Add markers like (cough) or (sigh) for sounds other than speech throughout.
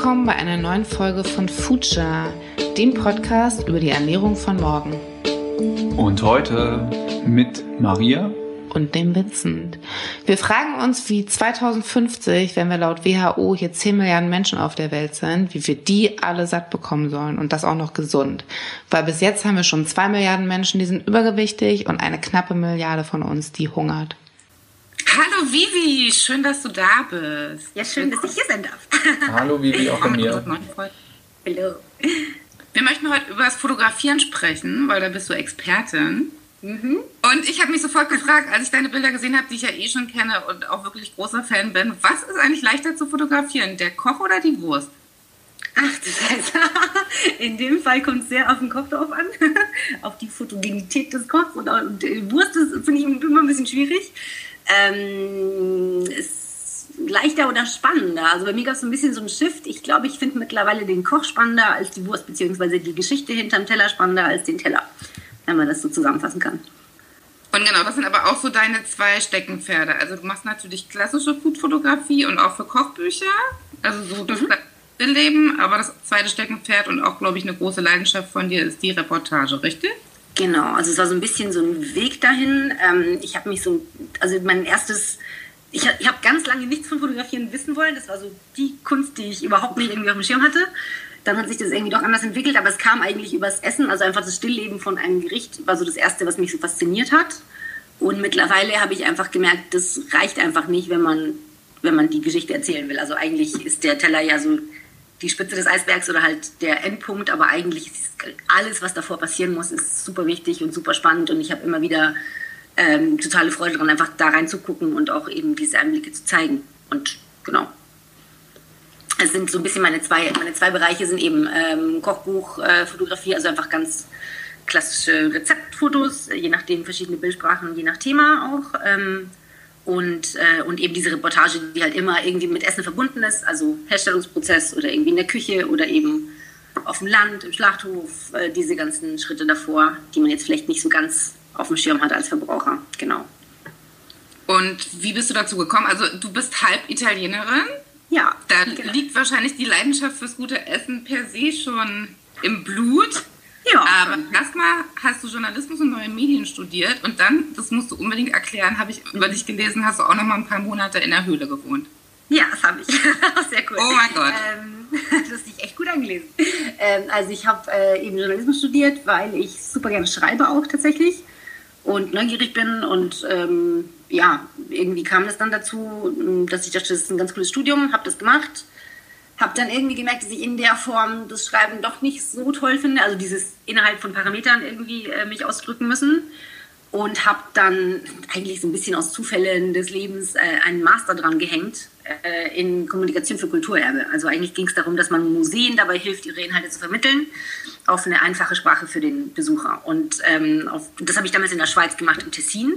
willkommen bei einer neuen Folge von Future, dem Podcast über die Ernährung von morgen. Und heute mit Maria und dem Vincent. Wir fragen uns, wie 2050, wenn wir laut WHO hier 10 Milliarden Menschen auf der Welt sind, wie wir die alle satt bekommen sollen und das auch noch gesund. Weil bis jetzt haben wir schon 2 Milliarden Menschen, die sind übergewichtig und eine knappe Milliarde von uns, die hungert. Hallo Vivi, schön, dass du da bist. Ja, schön, dass ich hier sein darf. (laughs) Hallo Vivi, auch von mir. Hallo. Wir möchten heute über das Fotografieren sprechen, weil da bist du Expertin. Mhm. Und ich habe mich sofort gefragt, als ich deine Bilder gesehen habe, die ich ja eh schon kenne und auch wirklich großer Fan bin, was ist eigentlich leichter zu fotografieren, der Koch oder die Wurst? Ach das heißt, (laughs) In dem Fall kommt es sehr auf den Koch drauf an, (laughs) auf die Fotogenität des Kochs und, und die Wurst ist finde ich immer ein bisschen schwierig. Ähm, ist leichter oder spannender. Also bei mir gab es so ein bisschen so ein Shift. Ich glaube, ich finde mittlerweile den Koch spannender als die Wurst, beziehungsweise die Geschichte hinterm Teller spannender als den Teller wenn man das so zusammenfassen kann. Und genau, das sind aber auch so deine zwei Steckenpferde. Also du machst natürlich klassische Foodfotografie und auch für Kochbücher, also so das mhm. Leben, aber das zweite Steckenpferd und auch, glaube ich, eine große Leidenschaft von dir ist die Reportage, richtig? Genau, also es war so ein bisschen so ein Weg dahin. Ähm, ich habe mich so, also mein erstes, ich, ich habe ganz lange nichts von Fotografieren wissen wollen. Das war so die Kunst, die ich überhaupt nicht irgendwie auf dem Schirm hatte. Dann hat sich das irgendwie doch anders entwickelt, aber es kam eigentlich übers Essen, also einfach das Stillleben von einem Gericht war so das Erste, was mich so fasziniert hat. Und mittlerweile habe ich einfach gemerkt, das reicht einfach nicht, wenn man, wenn man die Geschichte erzählen will. Also eigentlich ist der Teller ja so die Spitze des Eisbergs oder halt der Endpunkt, aber eigentlich ist alles, was davor passieren muss, ist super wichtig und super spannend und ich habe immer wieder ähm, totale Freude daran, einfach da reinzugucken und auch eben diese Einblicke zu zeigen. Und genau es sind so ein bisschen meine zwei, meine zwei Bereiche sind eben ähm, Kochbuch, äh, Fotografie, also einfach ganz klassische Rezeptfotos, je nachdem verschiedene Bildsprachen, je nach Thema auch. Ähm, und, äh, und eben diese Reportage, die halt immer irgendwie mit Essen verbunden ist, also Herstellungsprozess oder irgendwie in der Küche oder eben auf dem Land, im Schlachthof, äh, diese ganzen Schritte davor, die man jetzt vielleicht nicht so ganz auf dem Schirm hat als Verbraucher. Genau. Und wie bist du dazu gekommen? Also du bist halb Italienerin ja. Da genau. liegt wahrscheinlich die Leidenschaft fürs gute Essen per se schon im Blut. Ja. Aber erstmal hast du Journalismus und neue Medien studiert und dann, das musst du unbedingt erklären, habe ich über dich gelesen, hast du auch noch mal ein paar Monate in der Höhle gewohnt. Ja, das habe ich. (laughs) Sehr cool. Oh mein Gott. Ähm, (laughs) das hast dich echt gut angelesen. Ähm, also ich habe äh, eben Journalismus studiert, weil ich super gerne schreibe auch tatsächlich und neugierig bin und ähm, ja, irgendwie kam das dann dazu, dass ich dachte, das ist ein ganz cooles Studium, habe das gemacht, habe dann irgendwie gemerkt, dass ich in der Form das Schreiben doch nicht so toll finde, also dieses innerhalb von Parametern irgendwie äh, mich ausdrücken müssen und habe dann eigentlich so ein bisschen aus Zufällen des Lebens äh, einen Master dran gehängt äh, in Kommunikation für Kulturerbe. Also eigentlich ging es darum, dass man Museen dabei hilft, ihre Inhalte zu vermitteln auf eine einfache Sprache für den Besucher. Und ähm, auf, das habe ich damals in der Schweiz gemacht, im Tessin.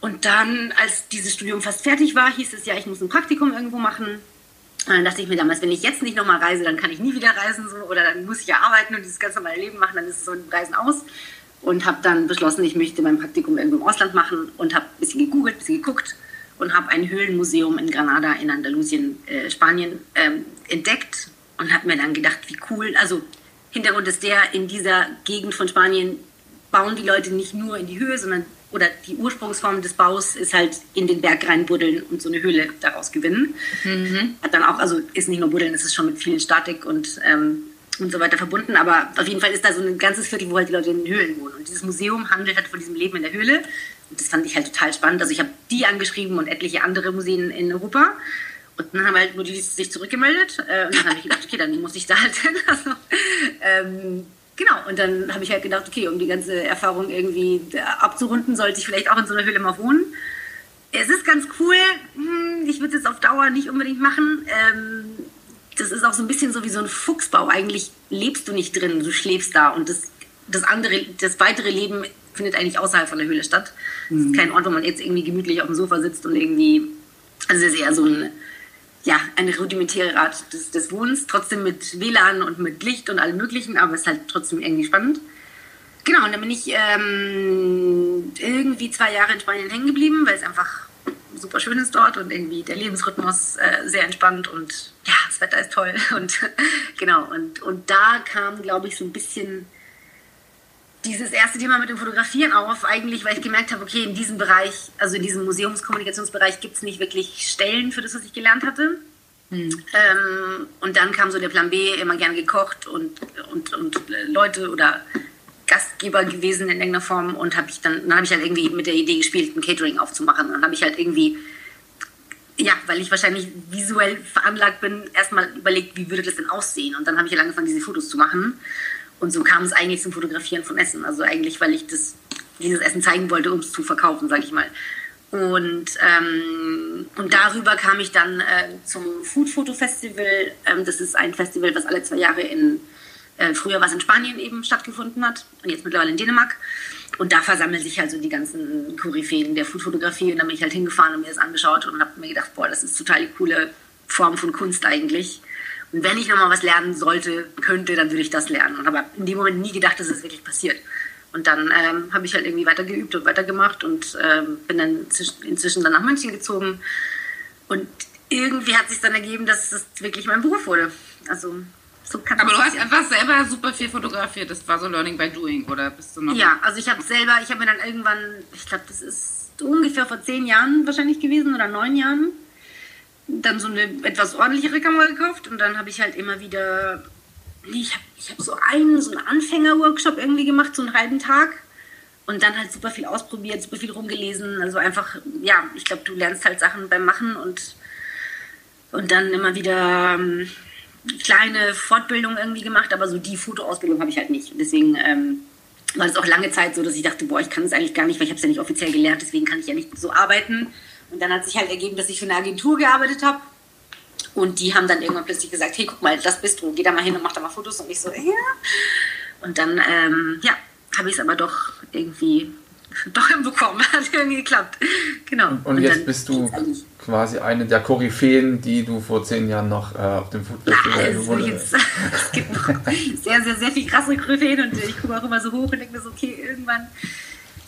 Und dann, als dieses Studium fast fertig war, hieß es ja, ich muss ein Praktikum irgendwo machen. Und dann dachte ich mir damals, wenn ich jetzt nicht nochmal reise, dann kann ich nie wieder reisen so, oder dann muss ich ja arbeiten und dieses ganz normale Leben machen, dann ist es so ein Reisen aus. Und habe dann beschlossen, ich möchte mein Praktikum irgendwo im Ausland machen und habe ein bisschen gegoogelt, ein bisschen geguckt und habe ein Höhlenmuseum in Granada in Andalusien, äh, Spanien ähm, entdeckt und habe mir dann gedacht, wie cool. Also Hintergrund ist der, in dieser Gegend von Spanien bauen die Leute nicht nur in die Höhe, sondern oder die Ursprungsform des Baus ist halt in den Berg reinbuddeln und so eine Höhle daraus gewinnen. Mhm. Hat dann auch, also ist nicht nur buddeln, es ist schon mit viel Statik und, ähm, und so weiter verbunden, aber auf jeden Fall ist da so ein ganzes Viertel, wo halt die Leute in den Höhlen wohnen. Und dieses Museum handelt halt von diesem Leben in der Höhle. Und das fand ich halt total spannend. Also ich habe die angeschrieben und etliche andere Museen in Europa. Und dann haben halt nur die sich zurückgemeldet. Äh, und dann habe ich gedacht, okay, dann muss ich da halt hin. (laughs) Also, ähm, Genau, und dann habe ich halt gedacht, okay, um die ganze Erfahrung irgendwie abzurunden, sollte ich vielleicht auch in so einer Höhle mal wohnen. Es ist ganz cool, hm, ich würde es jetzt auf Dauer nicht unbedingt machen. Ähm, das ist auch so ein bisschen so wie so ein Fuchsbau. Eigentlich lebst du nicht drin, du schläfst da und das, das andere, das weitere Leben findet eigentlich außerhalb von der Höhle statt. Es mhm. ist kein Ort, wo man jetzt irgendwie gemütlich auf dem Sofa sitzt und irgendwie, also es ist eher so ein ja, eine rudimentäre Art des, des Wohnens, trotzdem mit WLAN und mit Licht und allem Möglichen, aber es ist halt trotzdem irgendwie spannend. Genau, und dann bin ich ähm, irgendwie zwei Jahre in Spanien hängen geblieben, weil es einfach super schön ist dort und irgendwie der Lebensrhythmus äh, sehr entspannt und ja, das Wetter ist toll. (laughs) Und genau, und, und da kam, glaube ich, so ein bisschen dieses erste Thema mit dem Fotografieren auf, eigentlich, weil ich gemerkt habe, okay, in diesem Bereich, also in diesem Museumskommunikationsbereich, gibt es nicht wirklich Stellen für das, was ich gelernt hatte. Hm. Ähm, und dann kam so der Plan B, immer gern gekocht und, und, und Leute oder Gastgeber gewesen in irgendeiner Form und habe ich dann, dann habe ich halt irgendwie mit der Idee gespielt, ein Catering aufzumachen. Und dann habe ich halt irgendwie, ja, weil ich wahrscheinlich visuell veranlagt bin, erstmal überlegt, wie würde das denn aussehen? Und dann habe ich halt angefangen, diese Fotos zu machen. Und so kam es eigentlich zum Fotografieren von Essen. Also eigentlich, weil ich das, dieses Essen zeigen wollte, um es zu verkaufen, sage ich mal. Und, ähm, und darüber kam ich dann äh, zum Food Photo Festival. Ähm, das ist ein Festival, was alle zwei Jahre in, äh, früher was in Spanien eben stattgefunden hat und jetzt mittlerweile in Dänemark. Und da versammeln sich halt so die ganzen Koryphäen der Food-Fotografie. Und dann bin ich halt hingefahren und mir das angeschaut und habe mir gedacht, boah, das ist total die coole Form von Kunst eigentlich. Und wenn ich nochmal was lernen sollte, könnte, dann würde ich das lernen. Und habe in dem Moment nie gedacht, dass es wirklich passiert. Und dann ähm, habe ich halt irgendwie weitergeübt und weitergemacht und ähm, bin dann inzwischen dann nach München gezogen. Und irgendwie hat sich dann ergeben, dass es wirklich mein Beruf wurde. Also so kann Aber du hast einfach selber super viel fotografiert. Das war so Learning by Doing, oder bist du noch? Ja, also ich habe selber, ich habe mir dann irgendwann, ich glaube, das ist ungefähr vor zehn Jahren wahrscheinlich gewesen oder neun Jahren, dann so eine etwas ordentlichere Kamera gekauft und dann habe ich halt immer wieder, nee, ich habe ich hab so einen, so einen Anfänger-Workshop irgendwie gemacht, so einen halben Tag und dann halt super viel ausprobiert, super viel rumgelesen, also einfach, ja, ich glaube, du lernst halt Sachen beim Machen und, und dann immer wieder ähm, kleine Fortbildungen irgendwie gemacht, aber so die Fotoausbildung habe ich halt nicht. Deswegen ähm, war es auch lange Zeit so, dass ich dachte, boah, ich kann es eigentlich gar nicht, weil ich habe es ja nicht offiziell gelernt, deswegen kann ich ja nicht so arbeiten. Und dann hat sich halt ergeben, dass ich für eine Agentur gearbeitet habe. Und die haben dann irgendwann plötzlich gesagt, hey, guck mal, das bist du, geh da mal hin und mach da mal Fotos. Und ich so, ja. Und dann, ähm, ja, habe ich es aber doch irgendwie (laughs) doch hinbekommen. (laughs) Hat irgendwie geklappt. Genau. Und, und jetzt bist du quasi eine der Koryphäen, die du vor zehn Jahren noch äh, auf dem Festival gewonnen hast. (laughs) Es gibt noch sehr, sehr, sehr viel krasse Koryphäen und ich gucke auch immer so hoch und denke mir so, okay, irgendwann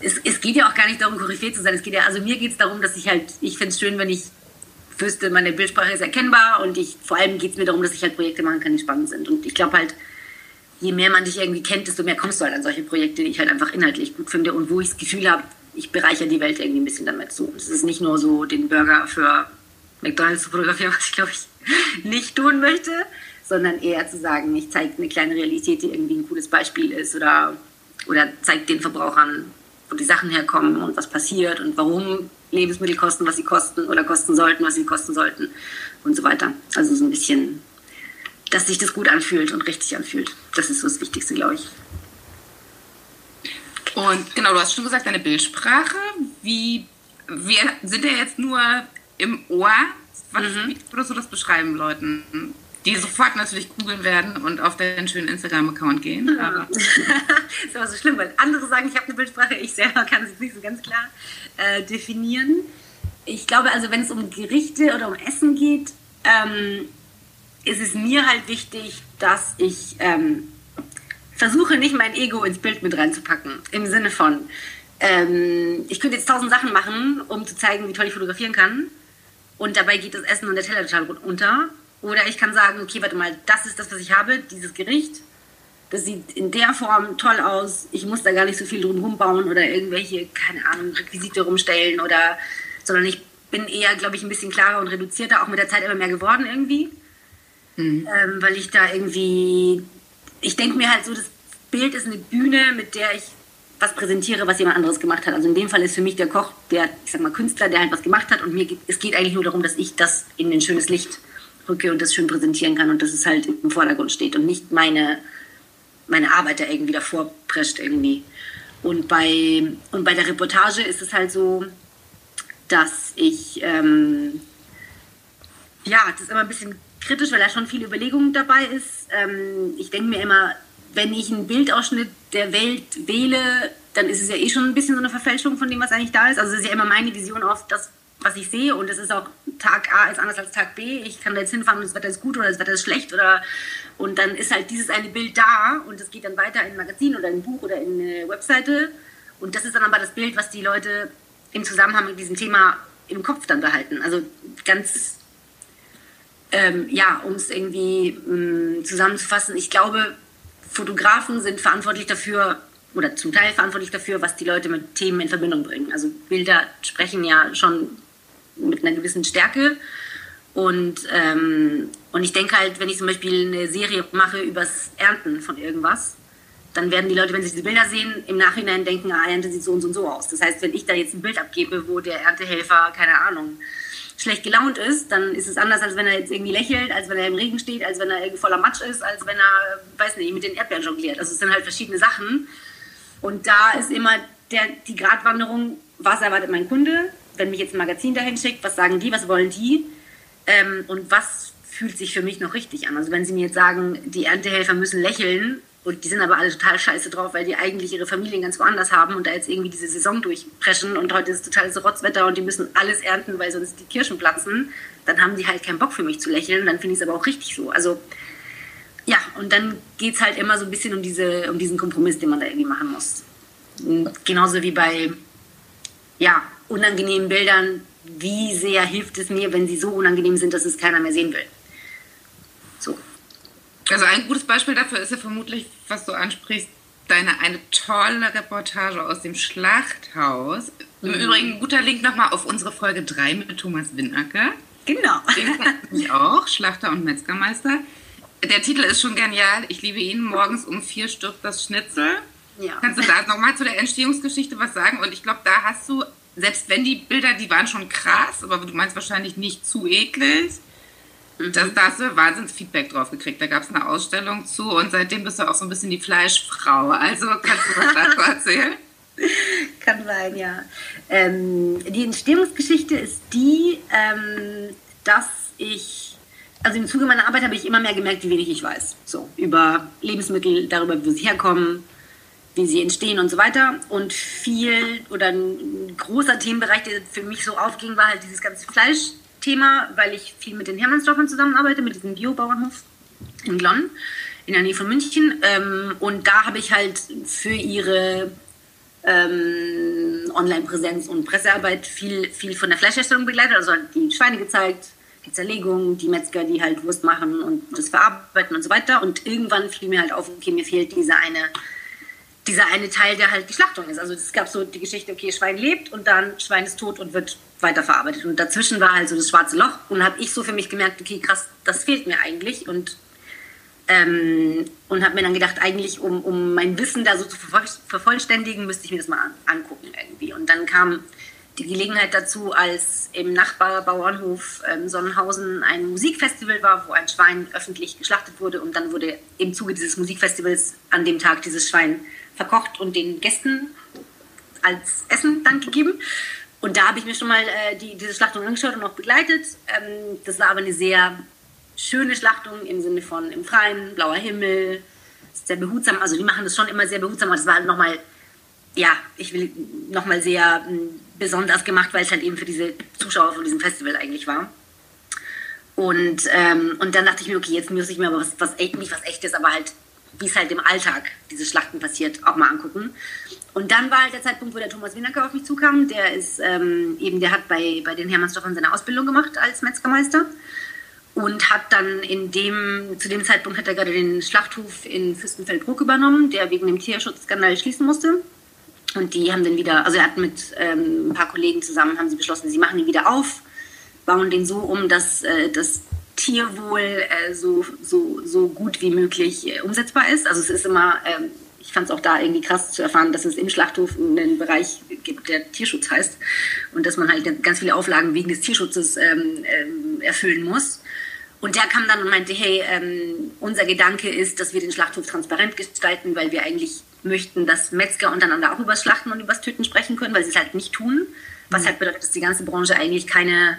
es, es geht ja auch gar nicht darum, Koryphäe zu sein. Es geht ja, also mir geht es darum, dass ich halt, ich finde es schön, wenn ich wüsste, meine Bildsprache ist erkennbar und ich, vor allem geht es mir darum, dass ich halt Projekte machen kann, die spannend sind. Und ich glaube halt, je mehr man dich irgendwie kennt, desto mehr kommst du halt an solche Projekte, die ich halt einfach inhaltlich gut finde und wo ich das Gefühl habe, ich bereichere die Welt irgendwie ein bisschen damit so. Es ist nicht nur so, den Burger für McDonalds zu fotografieren, (laughs) was ich glaube ich nicht tun möchte, sondern eher zu sagen, ich zeige eine kleine Realität, die irgendwie ein cooles Beispiel ist oder, oder zeigt den Verbrauchern, wo die Sachen herkommen und was passiert und warum Lebensmittel kosten, was sie kosten oder kosten sollten, was sie kosten sollten und so weiter. Also so ein bisschen, dass sich das gut anfühlt und richtig anfühlt. Das ist so das Wichtigste, glaube ich. Und genau, du hast schon gesagt, deine Bildsprache, wie wir sind ja jetzt nur im Ohr. Was, mhm. Wie würdest du das beschreiben, Leuten? Die sofort natürlich googeln werden und auf deinen schönen Instagram-Account gehen. Aber. das (laughs) ist aber so schlimm, weil andere sagen, ich habe eine Bildsprache, ich selber kann es nicht so ganz klar äh, definieren. Ich glaube, also wenn es um Gerichte oder um Essen geht, ähm, ist es mir halt wichtig, dass ich ähm, versuche, nicht mein Ego ins Bild mit reinzupacken. Im Sinne von, ähm, ich könnte jetzt tausend Sachen machen, um zu zeigen, wie toll ich fotografieren kann. Und dabei geht das Essen und der Teller total unter. Oder ich kann sagen, okay, warte mal, das ist das, was ich habe, dieses Gericht. Das sieht in der Form toll aus. Ich muss da gar nicht so viel drum rumbauen oder irgendwelche, keine Ahnung, Requisite rumstellen oder, sondern ich bin eher, glaube ich, ein bisschen klarer und reduzierter, auch mit der Zeit immer mehr geworden irgendwie. Mhm. Ähm, weil ich da irgendwie, ich denke mir halt so, das Bild ist eine Bühne, mit der ich was präsentiere, was jemand anderes gemacht hat. Also in dem Fall ist für mich der Koch, der, ich sag mal, Künstler, der halt was gemacht hat und mir, es geht eigentlich nur darum, dass ich das in ein schönes Licht rücke und das schön präsentieren kann und dass es halt im Vordergrund steht und nicht meine, meine Arbeit da irgendwie davor prescht irgendwie. Und bei, und bei der Reportage ist es halt so, dass ich, ähm, ja, das ist immer ein bisschen kritisch, weil da schon viele Überlegungen dabei ist. Ähm, ich denke mir immer, wenn ich einen Bildausschnitt der Welt wähle, dann ist es ja eh schon ein bisschen so eine Verfälschung von dem, was eigentlich da ist. Also es ist ja immer meine Vision auf das, was ich sehe und es ist auch Tag A ist anders als Tag B. Ich kann da jetzt hinfahren und das Wetter ist gut oder das Wetter ist schlecht oder und dann ist halt dieses eine Bild da und es geht dann weiter in ein Magazin oder in ein Buch oder in eine Webseite und das ist dann aber das Bild, was die Leute im Zusammenhang mit diesem Thema im Kopf dann behalten. Also ganz ähm, ja, um es irgendwie mh, mm, zusammenzufassen, ich glaube, Fotografen sind verantwortlich dafür, oder zum Teil verantwortlich dafür, was die Leute mit Themen in Verbindung bringen. Also Bilder sprechen ja schon mit einer gewissen Stärke. Und, ähm, und ich denke halt, wenn ich zum Beispiel eine Serie mache übers Ernten von irgendwas, dann werden die Leute, wenn sie diese Bilder sehen, im Nachhinein denken, ah, Ernte sieht so und so und so aus. Das heißt, wenn ich da jetzt ein Bild abgebe, wo der Erntehelfer, keine Ahnung, schlecht gelaunt ist, dann ist es anders, als wenn er jetzt irgendwie lächelt, als wenn er im Regen steht, als wenn er irgendwie voller Matsch ist, als wenn er, weiß nicht, mit den Erdbeeren jongliert. Also es sind halt verschiedene Sachen. Und da ist immer der, die Gratwanderung, was erwartet mein Kunde, wenn mich jetzt ein Magazin dahin schickt, was sagen die, was wollen die ähm, und was fühlt sich für mich noch richtig an. Also wenn sie mir jetzt sagen, die Erntehelfer müssen lächeln und die sind aber alle total scheiße drauf, weil die eigentlich ihre Familien ganz woanders haben und da jetzt irgendwie diese Saison durchpreschen und heute ist totales Rotzwetter und die müssen alles ernten, weil sonst die Kirschen platzen, dann haben die halt keinen Bock für mich zu lächeln. Dann finde ich es aber auch richtig so. Also ja, und dann geht es halt immer so ein bisschen um, diese, um diesen Kompromiss, den man da irgendwie machen muss. Genauso wie bei ja, unangenehmen Bildern. Wie sehr hilft es mir, wenn sie so unangenehm sind, dass es keiner mehr sehen will? So. Also ein gutes Beispiel dafür ist ja vermutlich, was du ansprichst, deine eine tolle Reportage aus dem Schlachthaus. Im mhm. Übrigen ein guter Link nochmal auf unsere Folge 3 mit Thomas Winacker. Genau. Den ich (laughs) auch, Schlachter und Metzgermeister. Der Titel ist schon genial. Ich liebe ihn. Morgens um vier stirbt das Schnitzel. Ja. Kannst du da nochmal zu der Entstehungsgeschichte was sagen? Und ich glaube, da hast du, selbst wenn die Bilder, die waren schon krass, aber du meinst wahrscheinlich nicht zu eklig. Das, da hast du Wahnsinnsfeedback drauf gekriegt. Da gab es eine Ausstellung zu und seitdem bist du auch so ein bisschen die Fleischfrau. Also kannst du was dazu erzählen? (laughs) Kann sein, ja. Ähm, die Entstehungsgeschichte ist die, ähm, dass ich, also im Zuge meiner Arbeit habe ich immer mehr gemerkt, wie wenig ich weiß. So, über Lebensmittel, darüber, wo sie herkommen, wie sie entstehen und so weiter. Und viel oder ein großer Themenbereich, der für mich so aufging, war halt dieses ganze Fleisch. Thema, weil ich viel mit den Hermannsdorfern zusammenarbeite, mit diesem Biobauernhof in Glonn, in der Nähe von München. Ähm, und da habe ich halt für ihre ähm, Online-Präsenz und Pressearbeit viel, viel von der Fleischherstellung begleitet. Also die Schweine gezeigt, die Zerlegung, die Metzger, die halt Wurst machen und das verarbeiten und so weiter. Und irgendwann fiel mir halt auf, okay, mir fehlt dieser eine dieser eine Teil, der halt die Schlachtung ist. Also es gab so die Geschichte, okay, Schwein lebt und dann Schwein ist tot und wird weiterverarbeitet. Und dazwischen war halt so das schwarze Loch und habe ich so für mich gemerkt, okay, krass, das fehlt mir eigentlich. Und, ähm, und habe mir dann gedacht, eigentlich, um, um mein Wissen da so zu vervollständigen, müsste ich mir das mal an, angucken irgendwie. Und dann kam die Gelegenheit dazu, als im Nachbarbauernhof ähm, Sonnenhausen ein Musikfestival war, wo ein Schwein öffentlich geschlachtet wurde. Und dann wurde im Zuge dieses Musikfestivals an dem Tag dieses Schwein verkocht und den Gästen als Essen dann gegeben. Und da habe ich mir schon mal äh, die, diese Schlachtung angeschaut und auch begleitet. Ähm, das war aber eine sehr schöne Schlachtung im Sinne von im Freien, blauer Himmel, sehr behutsam. Also die machen das schon immer sehr behutsam, aber das war halt nochmal, ja, ich will nochmal sehr hm, besonders gemacht, weil es halt eben für diese Zuschauer von diesem Festival eigentlich war. Und, ähm, und dann dachte ich mir, okay, jetzt muss ich mir aber was, was nicht was echtes, aber halt wie es halt im Alltag diese Schlachten passiert, auch mal angucken. Und dann war halt der Zeitpunkt, wo der Thomas Wienerker auf mich zukam. Der ist ähm, eben, der hat bei, bei den Hermannsdorfern seine Ausbildung gemacht als Metzgermeister und hat dann in dem, zu dem Zeitpunkt hat er gerade den Schlachthof in Fürstenfeldbruck übernommen, der wegen dem Tierschutzskandal schließen musste. Und die haben den wieder, also er hat mit ähm, ein paar Kollegen zusammen, haben sie beschlossen, sie machen den wieder auf, bauen den so um, dass äh, das Tierwohl äh, so, so, so gut wie möglich äh, umsetzbar ist. Also es ist immer, ähm, ich fand es auch da irgendwie krass zu erfahren, dass es im Schlachthof einen Bereich gibt, der Tierschutz heißt und dass man halt ganz viele Auflagen wegen des Tierschutzes ähm, ähm, erfüllen muss. Und der kam dann und meinte, hey, ähm, unser Gedanke ist, dass wir den Schlachthof transparent gestalten, weil wir eigentlich möchten, dass Metzger untereinander auch über das Schlachten und über das Töten sprechen können, weil sie es halt nicht tun. Was mhm. halt bedeutet, dass die ganze Branche eigentlich keine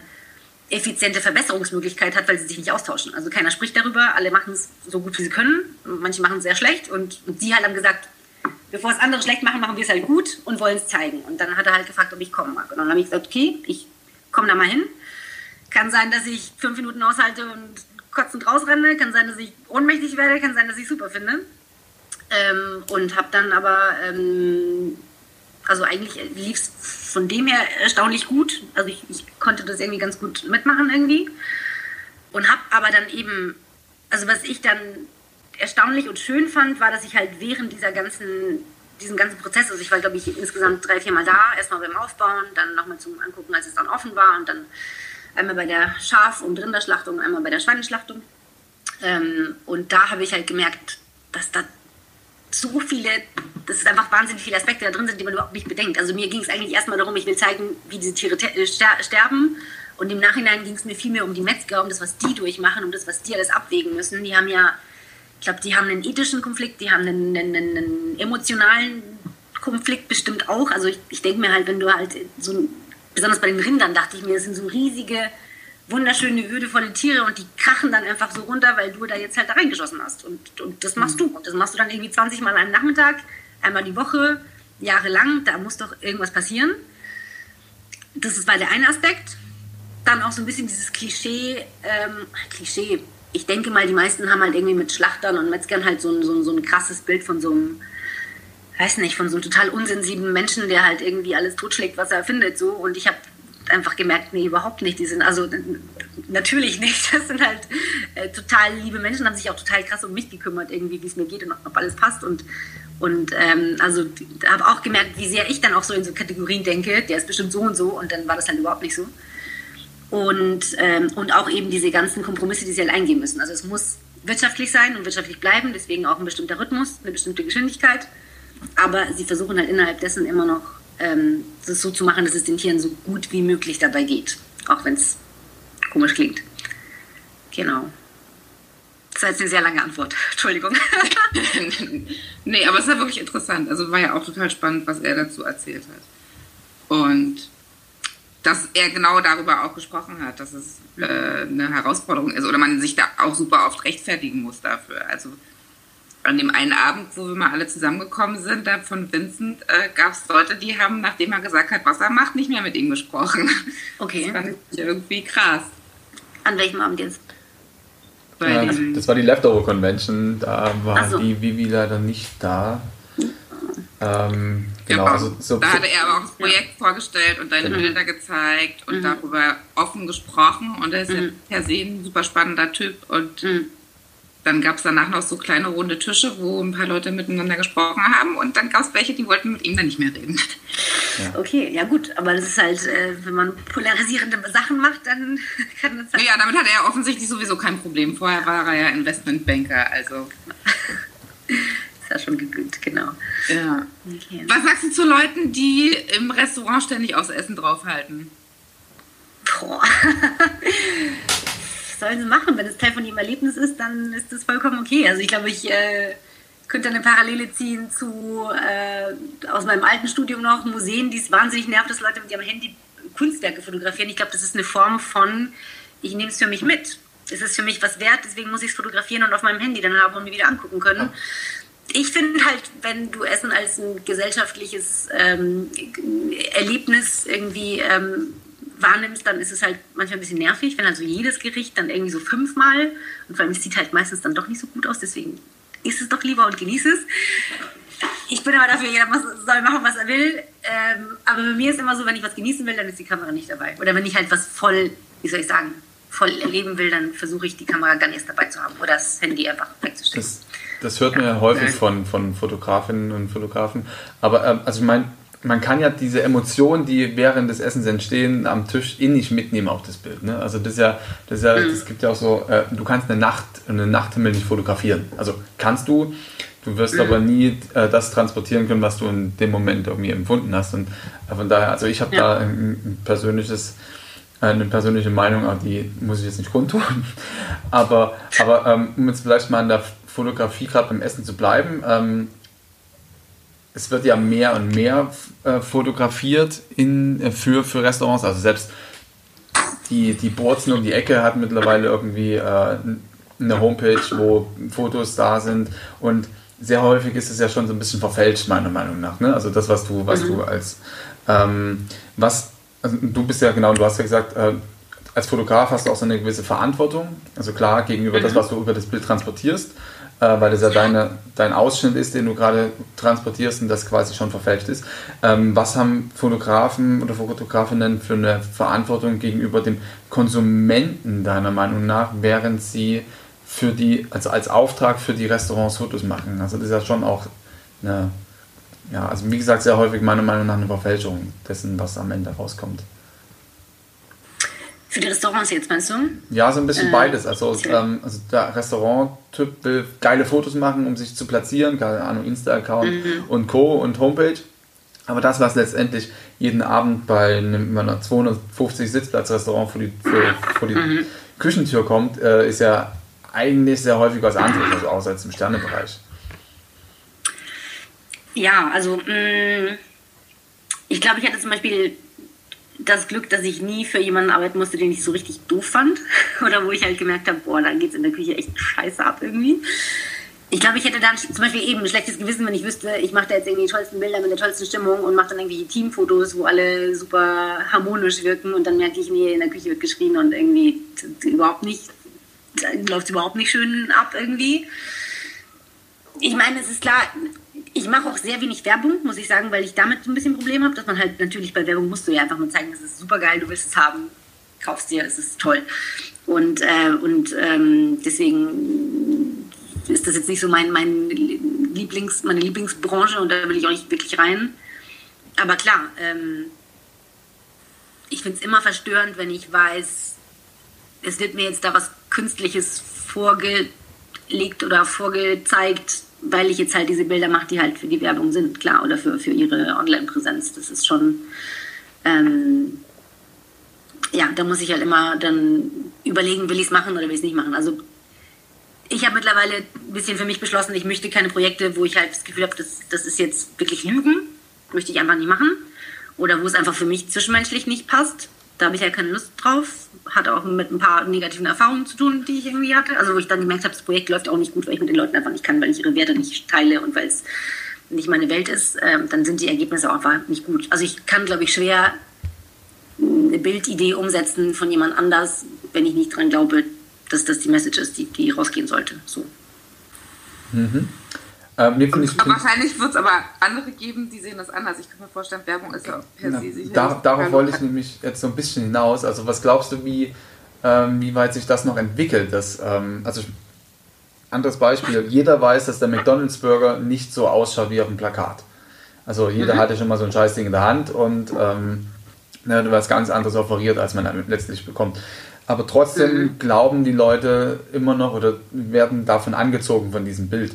effiziente Verbesserungsmöglichkeit hat, weil sie sich nicht austauschen. Also keiner spricht darüber, alle machen es so gut wie sie können, manche machen es sehr schlecht und, und die halt haben gesagt, bevor es andere schlecht machen, machen wir es halt gut und wollen es zeigen. Und dann hat er halt gefragt, ob ich kommen mag. Und dann habe ich gesagt, okay, ich komme da mal hin. Kann sein, dass ich fünf Minuten aushalte und kotzend rausrenne, kann sein, dass ich ohnmächtig werde, kann sein, dass ich super finde. Ähm, und habe dann aber ähm, also eigentlich lief es von dem her erstaunlich gut. Also ich, ich, konnte das irgendwie ganz gut mitmachen irgendwie. und habe aber dann eben, also was ich dann erstaunlich und schön fand, war, dass ich halt während dieser ganzen, diesen ganzen Prozess, also ich war glaube ich insgesamt drei, vier Mal da, erstmal beim Aufbauen, dann nochmal zum Angucken, als es dann offen war und dann einmal bei der Schaf- und Rinderschlachtung, einmal bei der Schweineschlachtung. Ähm, und da habe ich halt gemerkt, dass da so viele, dass es einfach wahnsinnig viele Aspekte da drin sind, die man überhaupt nicht bedenkt. Also mir ging es eigentlich erstmal darum, ich will zeigen, wie diese Tiere äh, sterben. Und im Nachhinein ging es mir viel mehr um die Metzger, um das, was die durchmachen, um das, was die alles abwägen müssen. Die haben ja, ich glaube, die haben einen ethischen Konflikt, die haben einen, einen, einen emotionalen Konflikt bestimmt auch. Also ich, ich denke mir halt, wenn du halt so, besonders bei den Rindern dachte ich mir, das sind so riesige wunderschöne, würdevolle Tiere und die krachen dann einfach so runter, weil du da jetzt halt da reingeschossen hast. Und, und das machst du. Und das machst du dann irgendwie 20 Mal am Nachmittag, einmal die Woche, jahrelang. Da muss doch irgendwas passieren. Das war der eine Aspekt. Dann auch so ein bisschen dieses Klischee, ähm, Klischee. Ich denke mal, die meisten haben halt irgendwie mit Schlachtern und Metzgern halt so ein, so ein, so ein krasses Bild von so einem, weiß nicht, von so einem total unsensiblen Menschen, der halt irgendwie alles totschlägt, was er findet. So. Und ich habe einfach gemerkt, nee, überhaupt nicht. Die sind also natürlich nicht. Das sind halt äh, total liebe Menschen, haben sich auch total krass um mich gekümmert, irgendwie, wie es mir geht und ob alles passt. Und, und ähm, also habe auch gemerkt, wie sehr ich dann auch so in so Kategorien denke, der ist bestimmt so und so und dann war das halt überhaupt nicht so. Und, ähm, und auch eben diese ganzen Kompromisse, die sie halt eingehen müssen. Also es muss wirtschaftlich sein und wirtschaftlich bleiben, deswegen auch ein bestimmter Rhythmus, eine bestimmte Geschwindigkeit. Aber sie versuchen halt innerhalb dessen immer noch ähm, das so zu machen, dass es den Tieren so gut wie möglich dabei geht. Auch wenn es komisch klingt. Genau. Das jetzt eine sehr lange Antwort. (laughs) Entschuldigung. (laughs) nee, aber es war wirklich interessant. Also war ja auch total spannend, was er dazu erzählt hat. Und dass er genau darüber auch gesprochen hat, dass es äh, eine Herausforderung ist oder man sich da auch super oft rechtfertigen muss dafür. Also an dem einen Abend, wo wir mal alle zusammengekommen sind, da von Vincent, äh, gab es Leute, die haben, nachdem er gesagt hat, was er macht, nicht mehr mit ihm gesprochen. Okay. Das fand ich irgendwie krass. An welchem Abend jetzt? Ja, das war die Leftover Convention, da war so. die Vivi leider nicht da. Ähm, genau, auch, also so, da hatte er aber auch das Projekt ja. vorgestellt und deine genau. Bilder gezeigt und mhm. darüber offen gesprochen und er ist mhm. ja per se ein super spannender Typ und mhm dann gab es danach noch so kleine runde Tische, wo ein paar Leute miteinander gesprochen haben und dann gab es welche, die wollten mit ihm dann nicht mehr reden. Ja. Okay, ja gut, aber das ist halt, äh, wenn man polarisierende Sachen macht, dann (laughs) kann das halt... Ja, damit hat er offensichtlich sowieso kein Problem. Vorher war er ja Investmentbanker, also... ist ja schon gegönnt, genau. Ja. Okay. Was sagst du zu Leuten, die im Restaurant ständig aufs Essen draufhalten? Boah. Sollen sie machen. Wenn es Teil von ihrem Erlebnis ist, dann ist das vollkommen okay. Also ich glaube, ich äh, könnte eine Parallele ziehen zu äh, aus meinem alten Studium noch Museen, die es wahnsinnig nervt, dass Leute mit ihrem Handy Kunstwerke fotografieren. Ich glaube, das ist eine Form von, ich nehme es für mich mit. Es ist für mich was wert, deswegen muss ich es fotografieren und auf meinem Handy dann haben und mir wieder angucken können. Ich finde halt, wenn du Essen als ein gesellschaftliches ähm, Erlebnis irgendwie ähm, wahrnimmst, dann ist es halt manchmal ein bisschen nervig, wenn also jedes Gericht dann irgendwie so fünfmal und vor allem es sieht halt meistens dann doch nicht so gut aus, deswegen isst es doch lieber und genieße es. Ich bin aber dafür, jeder soll machen, was er will. Ähm, aber bei mir ist immer so, wenn ich was genießen will, dann ist die Kamera nicht dabei. Oder wenn ich halt was voll, wie soll ich sagen, voll erleben will, dann versuche ich die Kamera gar nicht erst dabei zu haben oder das Handy einfach wegzustellen. Das, das hört man ja häufig von, von Fotografinnen und Fotografen. Aber ähm, also ich meine, man kann ja diese Emotionen, die während des Essens entstehen, am Tisch innig mitnehmen auf das Bild. Ne? Also das ist ja, das ist ja, mhm. das gibt ja auch so, äh, du kannst eine Nacht, einen Nachthimmel nicht fotografieren. Also kannst du, du wirst mhm. aber nie äh, das transportieren können, was du in dem Moment irgendwie empfunden hast. Und äh, von daher, also ich habe ja. da ein, ein, persönliches, äh, eine persönliche Meinung, aber die muss ich jetzt nicht kundtun. (laughs) aber, aber ähm, um jetzt vielleicht mal in der Fotografie gerade beim Essen zu bleiben, ähm, es wird ja mehr und mehr äh, fotografiert in, äh, für, für Restaurants. Also selbst die, die Borzen um die Ecke hat mittlerweile irgendwie äh, eine Homepage, wo Fotos da sind. Und sehr häufig ist es ja schon so ein bisschen verfälscht, meiner Meinung nach. Ne? Also das, was du, was mhm. du als ähm, was, also du bist ja genau, du hast ja gesagt, äh, als Fotograf hast du auch so eine gewisse Verantwortung. Also klar, gegenüber mhm. das, was du über das Bild transportierst. Äh, weil das ja deine, dein Ausschnitt ist, den du gerade transportierst und das quasi schon verfälscht ist. Ähm, was haben Fotografen oder Fotografinnen für eine Verantwortung gegenüber dem Konsumenten deiner Meinung nach, während sie für die, also als Auftrag für die Restaurants Fotos machen? Also das ist ja schon auch eine, ja, also wie gesagt, sehr häufig meiner Meinung nach eine Verfälschung dessen, was am Ende rauskommt. Für die Restaurants jetzt, meinst du? Ja, so ein bisschen äh, beides. Also, ähm, also der Restaurant-Typ will geile Fotos machen, um sich zu platzieren, keine Ahnung, Insta-Account mhm. und Co. und Homepage. Aber das, was letztendlich jeden Abend bei einem, einer 250 Sitzplatz-Restaurant vor die, vor, vor die mhm. Küchentür kommt, äh, ist ja eigentlich sehr häufig was anderes, also außer jetzt im Sternebereich. Ja, also mh, mm, ich glaube, ich hatte zum Beispiel das Glück, dass ich nie für jemanden arbeiten musste, den ich so richtig doof fand. (laughs) Oder wo ich halt gemerkt habe, boah, da geht es in der Küche echt scheiße ab irgendwie. Ich glaube, ich hätte dann zum Beispiel eben ein schlechtes Gewissen, wenn ich wüsste, ich mache da jetzt irgendwie die tollsten Bilder mit der tollsten Stimmung und mache dann irgendwie Teamfotos, wo alle super harmonisch wirken und dann merke ich, nee, in der Küche wird geschrien und irgendwie überhaupt nicht, läuft überhaupt nicht schön ab irgendwie. Ich meine, es ist klar, ich mache auch sehr wenig Werbung, muss ich sagen, weil ich damit so ein bisschen Problem habe, dass man halt natürlich bei Werbung musst du ja einfach mal zeigen, es ist super geil, du willst es haben, kaufst dir, es ist toll. Und, äh, und ähm, deswegen ist das jetzt nicht so mein, mein Lieblings, meine Lieblingsbranche und da will ich auch nicht wirklich rein. Aber klar, ähm, ich finde es immer verstörend, wenn ich weiß, es wird mir jetzt da was Künstliches vorgelegt oder vorgezeigt, weil ich jetzt halt diese Bilder mache, die halt für die Werbung sind, klar, oder für, für ihre Online-Präsenz. Das ist schon, ähm, ja, da muss ich halt immer dann überlegen, will ich es machen oder will ich es nicht machen. Also ich habe mittlerweile ein bisschen für mich beschlossen, ich möchte keine Projekte, wo ich halt das Gefühl habe, das, das ist jetzt wirklich Lügen, möchte ich einfach nicht machen. Oder wo es einfach für mich zwischenmenschlich nicht passt. Da habe ich halt keine Lust drauf. Hat auch mit ein paar negativen Erfahrungen zu tun, die ich irgendwie hatte. Also wo ich dann gemerkt habe, das Projekt läuft auch nicht gut, weil ich mit den Leuten einfach nicht kann, weil ich ihre Werte nicht teile und weil es nicht meine Welt ist, ähm, dann sind die Ergebnisse auch einfach nicht gut. Also ich kann, glaube ich, schwer eine Bildidee umsetzen von jemand anders, wenn ich nicht dran glaube, dass das die Message ist, die, die rausgehen sollte. So. Mhm. Ähm, nee, ich, wahrscheinlich wird es aber andere geben, die sehen das anders. Ich kann mir vorstellen, Werbung ist ja per se sicher. Dar darauf wollte ich nämlich jetzt so ein bisschen hinaus. Also was glaubst du, wie, ähm, wie weit sich das noch entwickelt? Dass, ähm, also anderes Beispiel, jeder weiß, dass der McDonalds Burger nicht so ausschaut wie auf dem Plakat. Also jeder mhm. hatte schon mal so ein Scheißding in der Hand und ähm, ne, was ganz anderes offeriert, als man letztlich bekommt. Aber trotzdem mhm. glauben die Leute immer noch oder werden davon angezogen von diesem Bild.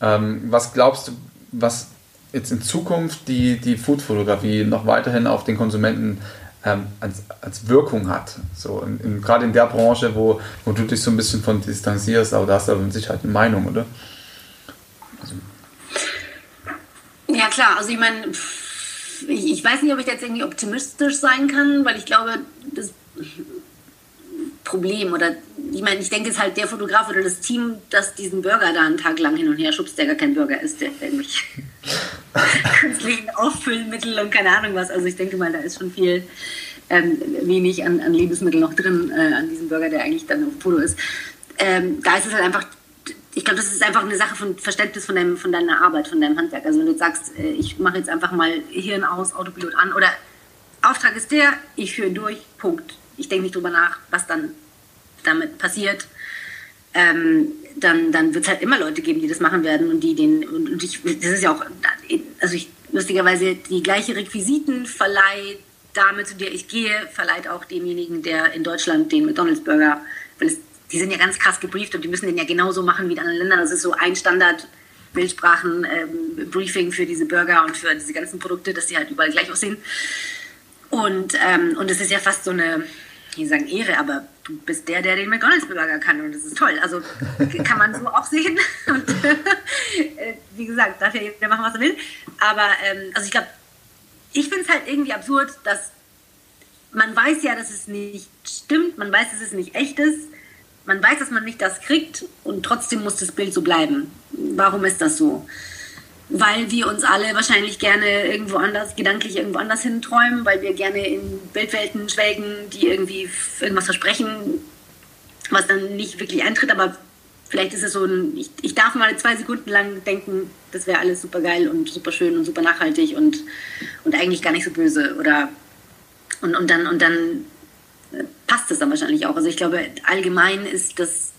Ähm, was glaubst du, was jetzt in Zukunft die, die Foodfotografie noch weiterhin auf den Konsumenten ähm, als, als Wirkung hat? So gerade in der Branche, wo, wo du dich so ein bisschen von distanzierst, aber da hast du aber mit Sicherheit eine Meinung, oder? Also. Ja, klar. Also ich meine, ich weiß nicht, ob ich jetzt irgendwie optimistisch sein kann, weil ich glaube, das Problem oder ich meine, ich denke, es ist halt der Fotograf oder das Team, das diesen Burger da einen Tag lang hin und her schubst, der gar kein Burger ist, der irgendwelche (laughs) künstlichen Auffüllmittel und keine Ahnung was. Also ich denke mal, da ist schon viel ähm, wenig an, an Lebensmitteln noch drin äh, an diesem Burger, der eigentlich dann auf Foto ist. Ähm, da ist es halt einfach, ich glaube, das ist einfach eine Sache von Verständnis von, deinem, von deiner Arbeit, von deinem Handwerk. Also wenn du jetzt sagst, äh, ich mache jetzt einfach mal Hirn aus, Autopilot an oder Auftrag ist der, ich führe durch, Punkt. Ich denke nicht drüber nach, was dann damit passiert, ähm, dann, dann wird es halt immer Leute geben, die das machen werden und die den, und, und ich, das ist ja auch, also ich, lustigerweise die gleiche Requisiten verleiht Dame, zu der ich gehe, verleiht auch demjenigen, der in Deutschland den McDonalds Burger, weil es, die sind ja ganz krass gebrieft und die müssen den ja genauso machen wie in anderen Ländern. Das ist so ein Standard Bildsprachen ähm, Briefing für diese Burger und für diese ganzen Produkte, dass die halt überall gleich aussehen. Und, ähm, und es ist ja fast so eine, die sagen Ehre, aber du bist der, der den McDonalds Burger kann und das ist toll. Also kann man so auch sehen. (laughs) Und äh, wie gesagt, darf ja jeder machen, was er will. Aber ähm, also ich glaube, ich finde es halt irgendwie absurd, dass man weiß ja, dass es nicht stimmt, man weiß, dass es nicht echt ist, man weiß, dass man nicht das kriegt und trotzdem muss das Bild so bleiben. Warum ist das so? Weil wir uns alle wahrscheinlich gerne irgendwo anders, gedanklich irgendwo anders hinträumen, weil wir gerne in Bildwelten schwelgen, die irgendwie irgendwas versprechen, was dann nicht wirklich eintritt. Aber vielleicht ist es so ein, ich, ich darf mal zwei Sekunden lang denken, das wäre alles super geil und super schön und super nachhaltig und, und eigentlich gar nicht so böse. Oder und, und dann und dann passt es dann wahrscheinlich auch. Also ich glaube, allgemein ist das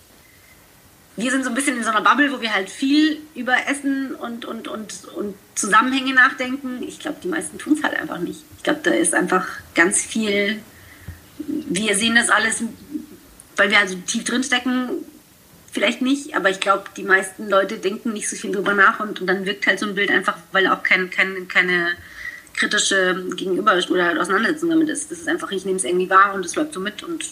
wir sind so ein bisschen in so einer Bubble, wo wir halt viel über Essen und, und, und, und Zusammenhänge nachdenken. Ich glaube, die meisten tun es halt einfach nicht. Ich glaube, da ist einfach ganz viel, wir sehen das alles, weil wir also tief drin stecken, vielleicht nicht, aber ich glaube, die meisten Leute denken nicht so viel drüber nach und, und dann wirkt halt so ein Bild einfach, weil auch kein, kein, keine kritische Gegenüber oder Auseinandersetzung damit ist. Das ist einfach, ich nehme es irgendwie wahr und es läuft so mit und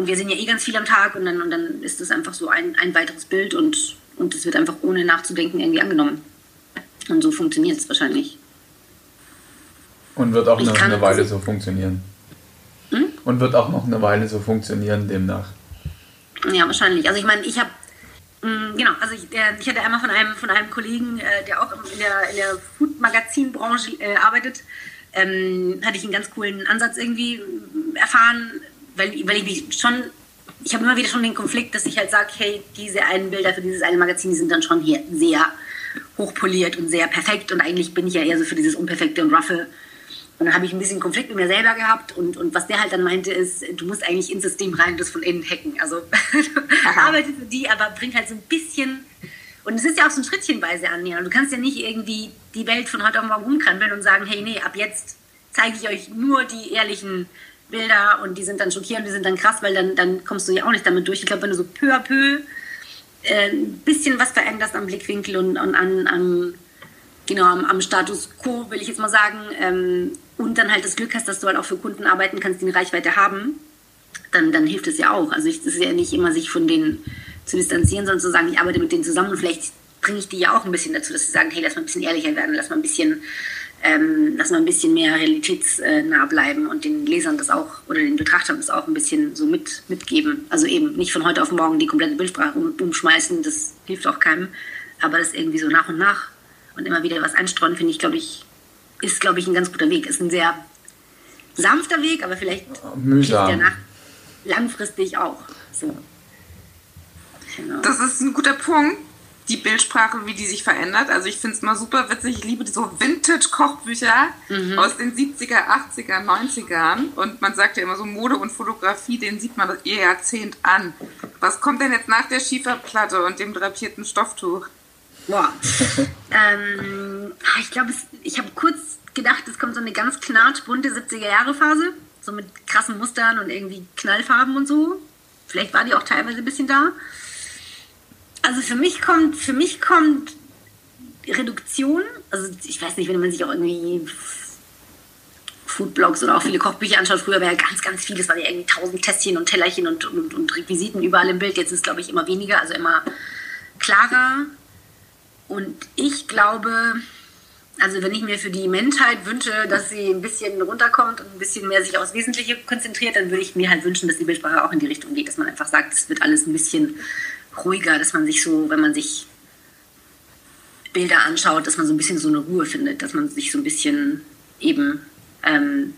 und wir sehen ja eh ganz viel am Tag und dann, und dann ist das einfach so ein, ein weiteres Bild und, und es wird einfach ohne nachzudenken irgendwie angenommen. Und so funktioniert es wahrscheinlich. Und wird auch noch eine Weile so funktionieren. Hm? Und wird auch noch eine Weile so funktionieren demnach. Ja, wahrscheinlich. Also ich meine, ich habe hm, Genau, also ich, ich, hatte einmal von einem, von einem Kollegen, äh, der auch in der, in der Food-Magazin-Branche äh, arbeitet, ähm, hatte ich einen ganz coolen Ansatz irgendwie erfahren, weil, weil ich mich schon, ich habe immer wieder schon den Konflikt, dass ich halt sage, hey, diese einen Bilder für dieses eine Magazin, die sind dann schon hier sehr hochpoliert und sehr perfekt und eigentlich bin ich ja eher so für dieses Unperfekte und Roughe. Und dann habe ich ein bisschen Konflikt mit mir selber gehabt und, und was der halt dann meinte ist, du musst eigentlich ins System rein und das von innen hacken. Also (laughs) arbeite für die, aber bring halt so ein bisschen und es ist ja auch so ein Schrittchenweise annähern. Du kannst ja nicht irgendwie die Welt von heute auf morgen umkrempeln und sagen, hey, nee, ab jetzt zeige ich euch nur die ehrlichen Bilder und die sind dann schockierend, die sind dann krass, weil dann, dann kommst du ja auch nicht damit durch. Ich glaube, wenn du so peu à peu äh, ein bisschen was veränderst am Blickwinkel und, und an, an, genau, am, am, Status quo, will ich jetzt mal sagen, ähm, und dann halt das Glück hast, dass du halt auch für Kunden arbeiten kannst, die eine Reichweite haben, dann, dann hilft es ja auch. Also es ist ja nicht immer, sich von denen zu distanzieren, sondern zu sagen, ich arbeite mit denen zusammen und vielleicht bringe ich die ja auch ein bisschen dazu, dass sie sagen, hey, lass mal ein bisschen ehrlicher werden, lass mal ein bisschen ähm, dass wir ein bisschen mehr realitätsnah bleiben und den Lesern das auch oder den Betrachtern das auch ein bisschen so mit, mitgeben. Also eben nicht von heute auf morgen die komplette Bildsprache um, umschmeißen, das hilft auch keinem, aber das irgendwie so nach und nach und immer wieder was einstreuen, finde ich, glaube ich, ist, glaube ich, ein ganz guter Weg. Ist ein sehr sanfter Weg, aber vielleicht Mühsam. der nach langfristig auch. So. Genau. Das ist ein guter Punkt die Bildsprache, wie die sich verändert. Also ich finde es mal super witzig. Ich liebe so Vintage-Kochbücher mhm. aus den 70er, 80er, 90ern. Und man sagt ja immer so Mode und Fotografie, den sieht man das ihr Jahrzehnt an. Was kommt denn jetzt nach der Schieferplatte und dem drapierten Stofftuch? Boah. (laughs) ähm, ah, ich glaube, ich habe kurz gedacht, es kommt so eine ganz knatschbunte 70er-Jahre-Phase. So mit krassen Mustern und irgendwie Knallfarben und so. Vielleicht war die auch teilweise ein bisschen da. Also für mich kommt, für mich kommt Reduktion, also ich weiß nicht, wenn man sich auch irgendwie Foodblogs oder auch viele Kochbücher anschaut, früher war ja ganz, ganz viel, es waren ja irgendwie tausend Tässchen und Tellerchen und, und, und Requisiten überall im Bild. Jetzt ist es, glaube ich, immer weniger, also immer klarer. Und ich glaube, also wenn ich mir für die Menschheit wünsche, dass sie ein bisschen runterkommt und ein bisschen mehr sich aufs Wesentliche konzentriert, dann würde ich mir halt wünschen, dass die Bildsprache auch in die Richtung geht, dass man einfach sagt, es wird alles ein bisschen ruhiger, dass man sich so, wenn man sich Bilder anschaut, dass man so ein bisschen so eine Ruhe findet, dass man sich so ein bisschen eben ähm,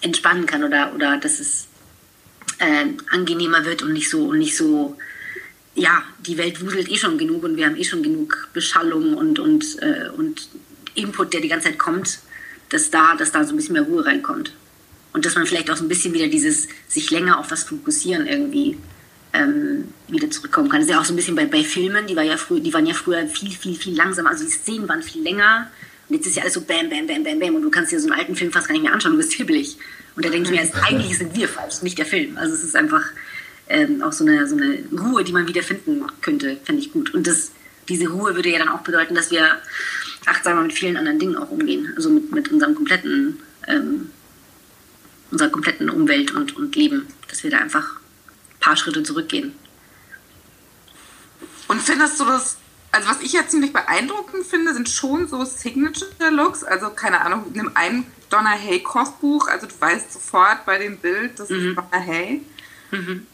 entspannen kann oder, oder dass es äh, angenehmer wird und nicht so und nicht so ja, die Welt wuselt eh schon genug und wir haben eh schon genug Beschallung und, und, äh, und Input, der die ganze Zeit kommt, dass da, dass da so ein bisschen mehr Ruhe reinkommt. Und dass man vielleicht auch so ein bisschen wieder dieses sich länger auf was fokussieren irgendwie ähm, wieder zurückkommen kann. Das ist ja auch so ein bisschen bei, bei Filmen, die, war ja früh, die waren ja früher viel, viel, viel langsamer. Also die Szenen waren viel länger. Und jetzt ist ja alles so bam, bam, bam, bam, bam. Und du kannst dir so einen alten Film fast gar nicht mehr anschauen, du bist hibbelig. Und da denke ich mir, eigentlich sind wir falsch, nicht der Film. Also es ist einfach ähm, auch so eine, so eine Ruhe, die man wieder finden könnte, fände ich gut. Und das, diese Ruhe würde ja dann auch bedeuten, dass wir achtsamer mit vielen anderen Dingen auch umgehen. Also mit, mit unserem kompletten, ähm, unserer kompletten Umwelt und, und Leben. Dass wir da einfach paar Schritte zurückgehen. Und findest du das, also was ich ja ziemlich beeindruckend finde, sind schon so Signature-Looks. Also keine Ahnung, nimm ein Donna Hay Kochbuch, also du weißt sofort bei dem Bild, das mhm. ist Donna Hay. Mhm.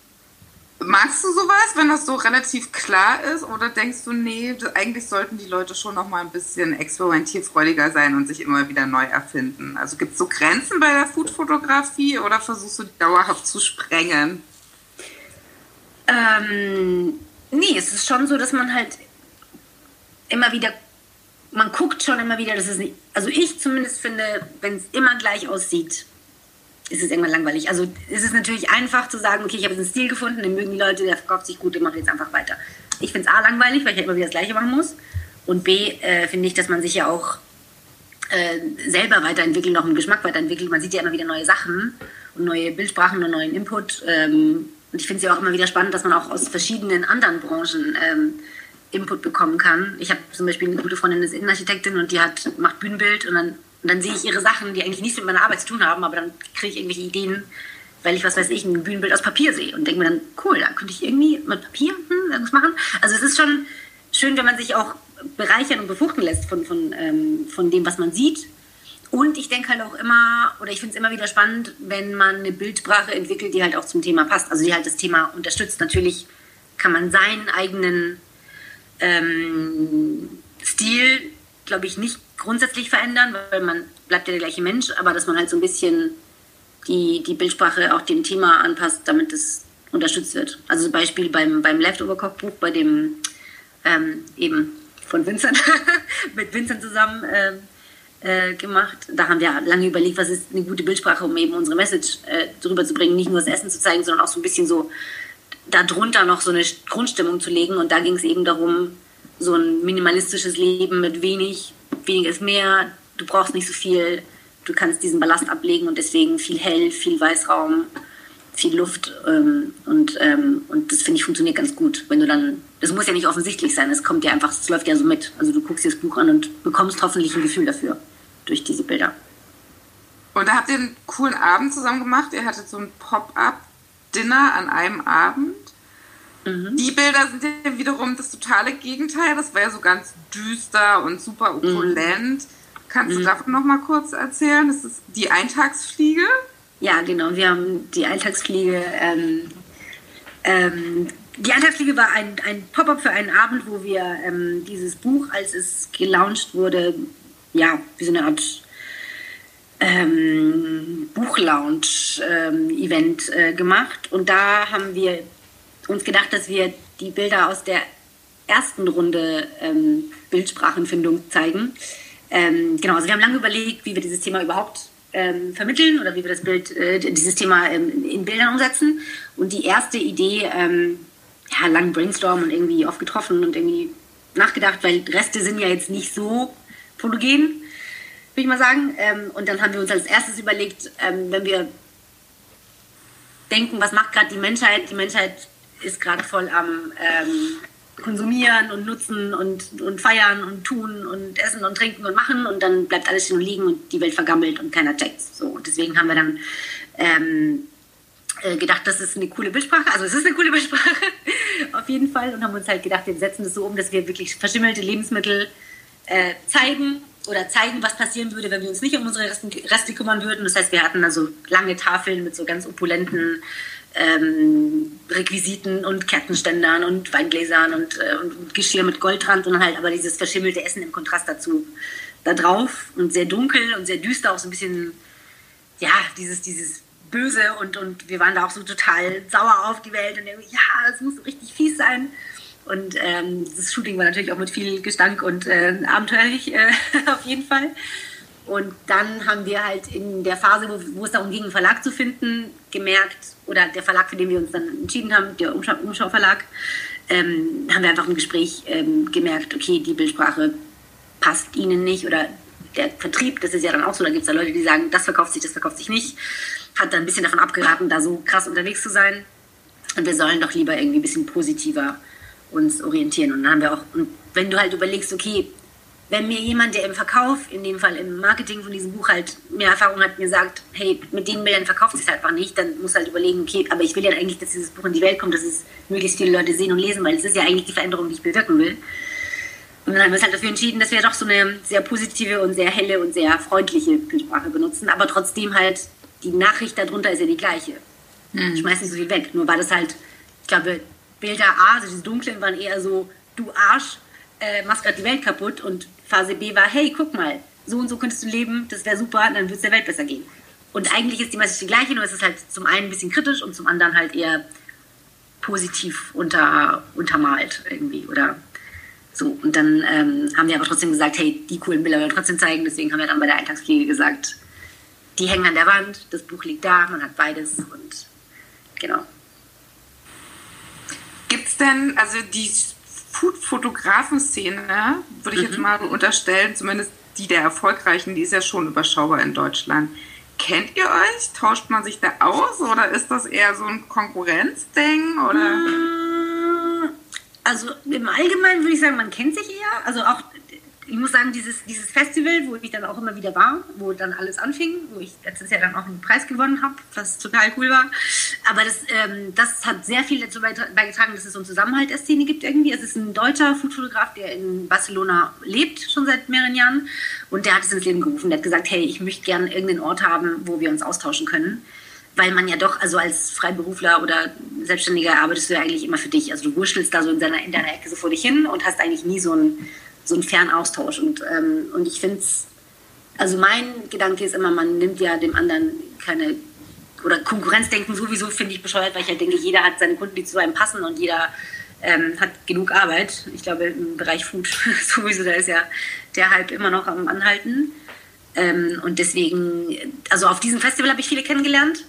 Magst du sowas, wenn das so relativ klar ist? Oder denkst du, nee, eigentlich sollten die Leute schon noch mal ein bisschen experimentierfreudiger sein und sich immer wieder neu erfinden? Also gibt es so Grenzen bei der Foodfotografie oder versuchst du die dauerhaft zu sprengen? Äh, Ähm, nee, es ist schon so, dass man halt immer wieder, man guckt schon immer wieder, dass es nicht, also ich zumindest finde, wenn es immer gleich aussieht, ist es irgendwann langweilig. Also es ist natürlich einfach zu sagen, okay, ich habe jetzt einen Stil gefunden, den mögen die Leute, der verkauft sich gut, den mache ich jetzt einfach weiter. Ich finde es A langweilig, weil ich halt immer wieder das Gleiche machen muss. Und B äh, finde ich, dass man sich ja auch äh, selber weiterentwickelt, noch einen Geschmack weiterentwickelt. Man sieht ja immer wieder neue Sachen und neue Bildsprachen und neuen Input. Ähm, und ich finde es ja auch immer wieder spannend, dass man auch aus verschiedenen anderen Branchen ähm, Input bekommen kann. Ich habe zum Beispiel eine gute Freundin, ist Innenarchitektin und die hat, macht Bühnenbild und dann, und dann sehe ich ihre Sachen, die eigentlich nichts mit meiner Arbeit zu tun haben, aber dann kriege ich irgendwelche Ideen, weil ich, was weiß ich, ein Bühnenbild aus Papier sehe und denke mir dann, cool, da könnte ich irgendwie mit Papier hm, irgendwas machen. Also es ist schon schön, wenn man sich auch bereichern und befruchten lässt von, von, ähm, von dem, was man sieht. Und ich denke halt auch immer, oder ich finde es immer wieder spannend, wenn man eine Bildsprache entwickelt, die halt auch zum Thema passt. Also die halt das Thema unterstützt. Natürlich kann man seinen eigenen ähm, Stil, glaube ich, nicht grundsätzlich verändern, weil man bleibt ja der gleiche Mensch, aber dass man halt so ein bisschen die, die Bildsprache auch dem Thema anpasst, damit es unterstützt wird. Also zum Beispiel beim, beim Leftover-Kochbuch, bei dem ähm, eben von Vincent, (laughs) mit Vincent zusammen ähm, äh, gemacht. Da haben wir lange überlegt, was ist eine gute Bildsprache, um eben unsere Message äh, drüber zu bringen, nicht nur das Essen zu zeigen, sondern auch so ein bisschen so darunter noch so eine Grundstimmung zu legen. Und da ging es eben darum, so ein minimalistisches Leben mit wenig, weniger ist mehr, du brauchst nicht so viel, du kannst diesen Ballast ablegen und deswegen viel hell, viel Weißraum, viel Luft ähm, und, ähm, und das finde ich funktioniert ganz gut. Wenn du dann, das muss ja nicht offensichtlich sein, es kommt ja einfach, es läuft ja so mit. Also du guckst dir das Buch an und bekommst hoffentlich ein Gefühl dafür durch diese Bilder. Und da habt ihr einen coolen Abend zusammen gemacht. Ihr hattet so ein Pop-up-Dinner an einem Abend. Mhm. Die Bilder sind ja wiederum das totale Gegenteil. Das war ja so ganz düster und super mhm. opulent. Mhm. Kannst du mhm. davon noch mal kurz erzählen? Das ist die Eintagsfliege. Ja, genau. Wir haben die Eintagsfliege. Ähm, ähm, die Eintagsfliege war ein, ein Pop-up für einen Abend, wo wir ähm, dieses Buch, als es gelauncht wurde, ja, wie so eine Art ähm, Buchlounge-Event ähm, äh, gemacht. Und da haben wir uns gedacht, dass wir die Bilder aus der ersten Runde ähm, Bildsprachenfindung zeigen. Ähm, genau, also wir haben lange überlegt, wie wir dieses Thema überhaupt ähm, vermitteln oder wie wir das Bild, äh, dieses Thema ähm, in Bildern umsetzen. Und die erste Idee, ähm, ja, lang brainstormen und irgendwie oft getroffen und irgendwie nachgedacht, weil Reste sind ja jetzt nicht so fotogen, würde ich mal sagen. Ähm, und dann haben wir uns als erstes überlegt, ähm, wenn wir denken, was macht gerade die Menschheit? Die Menschheit ist gerade voll am ähm, konsumieren und nutzen und, und feiern und tun und essen und trinken und machen und dann bleibt alles stehen und liegen und die Welt vergammelt und keiner checkt. So, und deswegen haben wir dann ähm, äh, gedacht, das ist eine coole Bildsprache. Also es ist eine coole Bildsprache (laughs) auf jeden Fall und haben uns halt gedacht, wir setzen das so um, dass wir wirklich verschimmelte Lebensmittel äh, zeigen oder zeigen, was passieren würde, wenn wir uns nicht um unsere Reste kümmern würden. Das heißt, wir hatten also lange Tafeln mit so ganz opulenten ähm, Requisiten und Kerzenständern und Weingläsern und, äh, und, Geschirr mit Goldrand und halt aber dieses verschimmelte Essen im Kontrast dazu da drauf und sehr dunkel und sehr düster, auch so ein bisschen, ja, dieses, dieses Böse und, und wir waren da auch so total sauer auf die Welt und ja, das muss so richtig fies sein. Und ähm, das Shooting war natürlich auch mit viel Gestank und äh, abenteuerlich äh, (laughs) auf jeden Fall. Und dann haben wir halt in der Phase, wo, wo, es darum ging, einen Verlag zu finden, gemerkt, oder der Verlag, für den wir uns dann entschieden haben, der Umschau, Umschau Verlag, ähm, haben wir einfach im Gespräch ähm, gemerkt, okay, die Bildsprache passt ihnen nicht oder der Vertrieb, das ist ja dann auch so, da gibt es ja Leute, die sagen, das verkauft sich, das verkauft sich nicht, hat dann ein bisschen davon abgeraten, da so krass unterwegs zu sein. Und wir sollen doch lieber irgendwie ein bisschen positiver uns orientieren. Und dann haben wir auch, und wenn du halt überlegst, okay, wenn mir jemand, der im Verkauf, in dem Fall im Marketing von diesem Buch halt mehr Erfahrung hat, mir sagt, hey, mit den Bildern verkauft es einfach nicht, dann muss halt überlegen, okay, aber ich will ja eigentlich, dass dieses Buch in die Welt kommt, dass es möglichst viele Leute sehen und lesen, weil es ist ja eigentlich die Veränderung, die ich bewirken will. Und dann haben wir uns halt dafür entschieden, dass wir doch so eine sehr positive und sehr helle und sehr freundliche Bildsprache benutzen, aber trotzdem halt die Nachricht darunter ist ja die gleiche. Mhm. Ich schmeiß nicht so viel weg, nur war das halt, ich glaube, Bilder A, also diese dunklen, waren eher so, du Arsch, äh, machst gerade die Welt kaputt. Und Phase B war, hey, guck mal, so und so könntest du leben, das wäre super, dann würde es der Welt besser gehen. Und eigentlich ist die Message die gleiche, nur es ist halt zum einen ein bisschen kritisch und zum anderen halt eher positiv unter, untermalt irgendwie oder so. Und dann ähm, haben wir aber trotzdem gesagt, hey, die coolen Bilder wollen wir trotzdem zeigen. Deswegen haben wir dann bei der Eintagspflege gesagt, die hängen an der Wand, das Buch liegt da, man hat beides und genau. Gibt es denn, also die Food-Fotografen-Szene, würde ich mhm. jetzt mal unterstellen, zumindest die der Erfolgreichen, die ist ja schon überschaubar in Deutschland. Kennt ihr euch? Tauscht man sich da aus oder ist das eher so ein Konkurrenzding? Oder? Mm, also im Allgemeinen würde ich sagen, man kennt sich eher. Also auch ich muss sagen, dieses, dieses Festival, wo ich dann auch immer wieder war, wo dann alles anfing, wo ich letztes Jahr dann auch einen Preis gewonnen habe, was total cool war. Aber das, ähm, das hat sehr viel dazu beigetragen, dass es so einen Zusammenhalt der Szene gibt irgendwie. Es ist ein deutscher Foodfotograf, der in Barcelona lebt, schon seit mehreren Jahren. Und der hat es ins Leben gerufen. Der hat gesagt, hey, ich möchte gerne irgendeinen Ort haben, wo wir uns austauschen können weil man ja doch, also als Freiberufler oder Selbstständiger arbeitest du ja eigentlich immer für dich. Also du wurschtelst da so in deiner, in deiner Ecke so vor dich hin und hast eigentlich nie so einen so einen fairen Austausch. Und, ähm, und ich finde es, also mein Gedanke ist immer, man nimmt ja dem anderen keine, oder Konkurrenzdenken sowieso finde ich bescheuert, weil ich halt denke, jeder hat seine Kunden, die zu einem passen und jeder ähm, hat genug Arbeit. Ich glaube, im Bereich Food (laughs) sowieso, da ist ja der Hype immer noch am Anhalten. Ähm, und deswegen, also auf diesem Festival habe ich viele kennengelernt.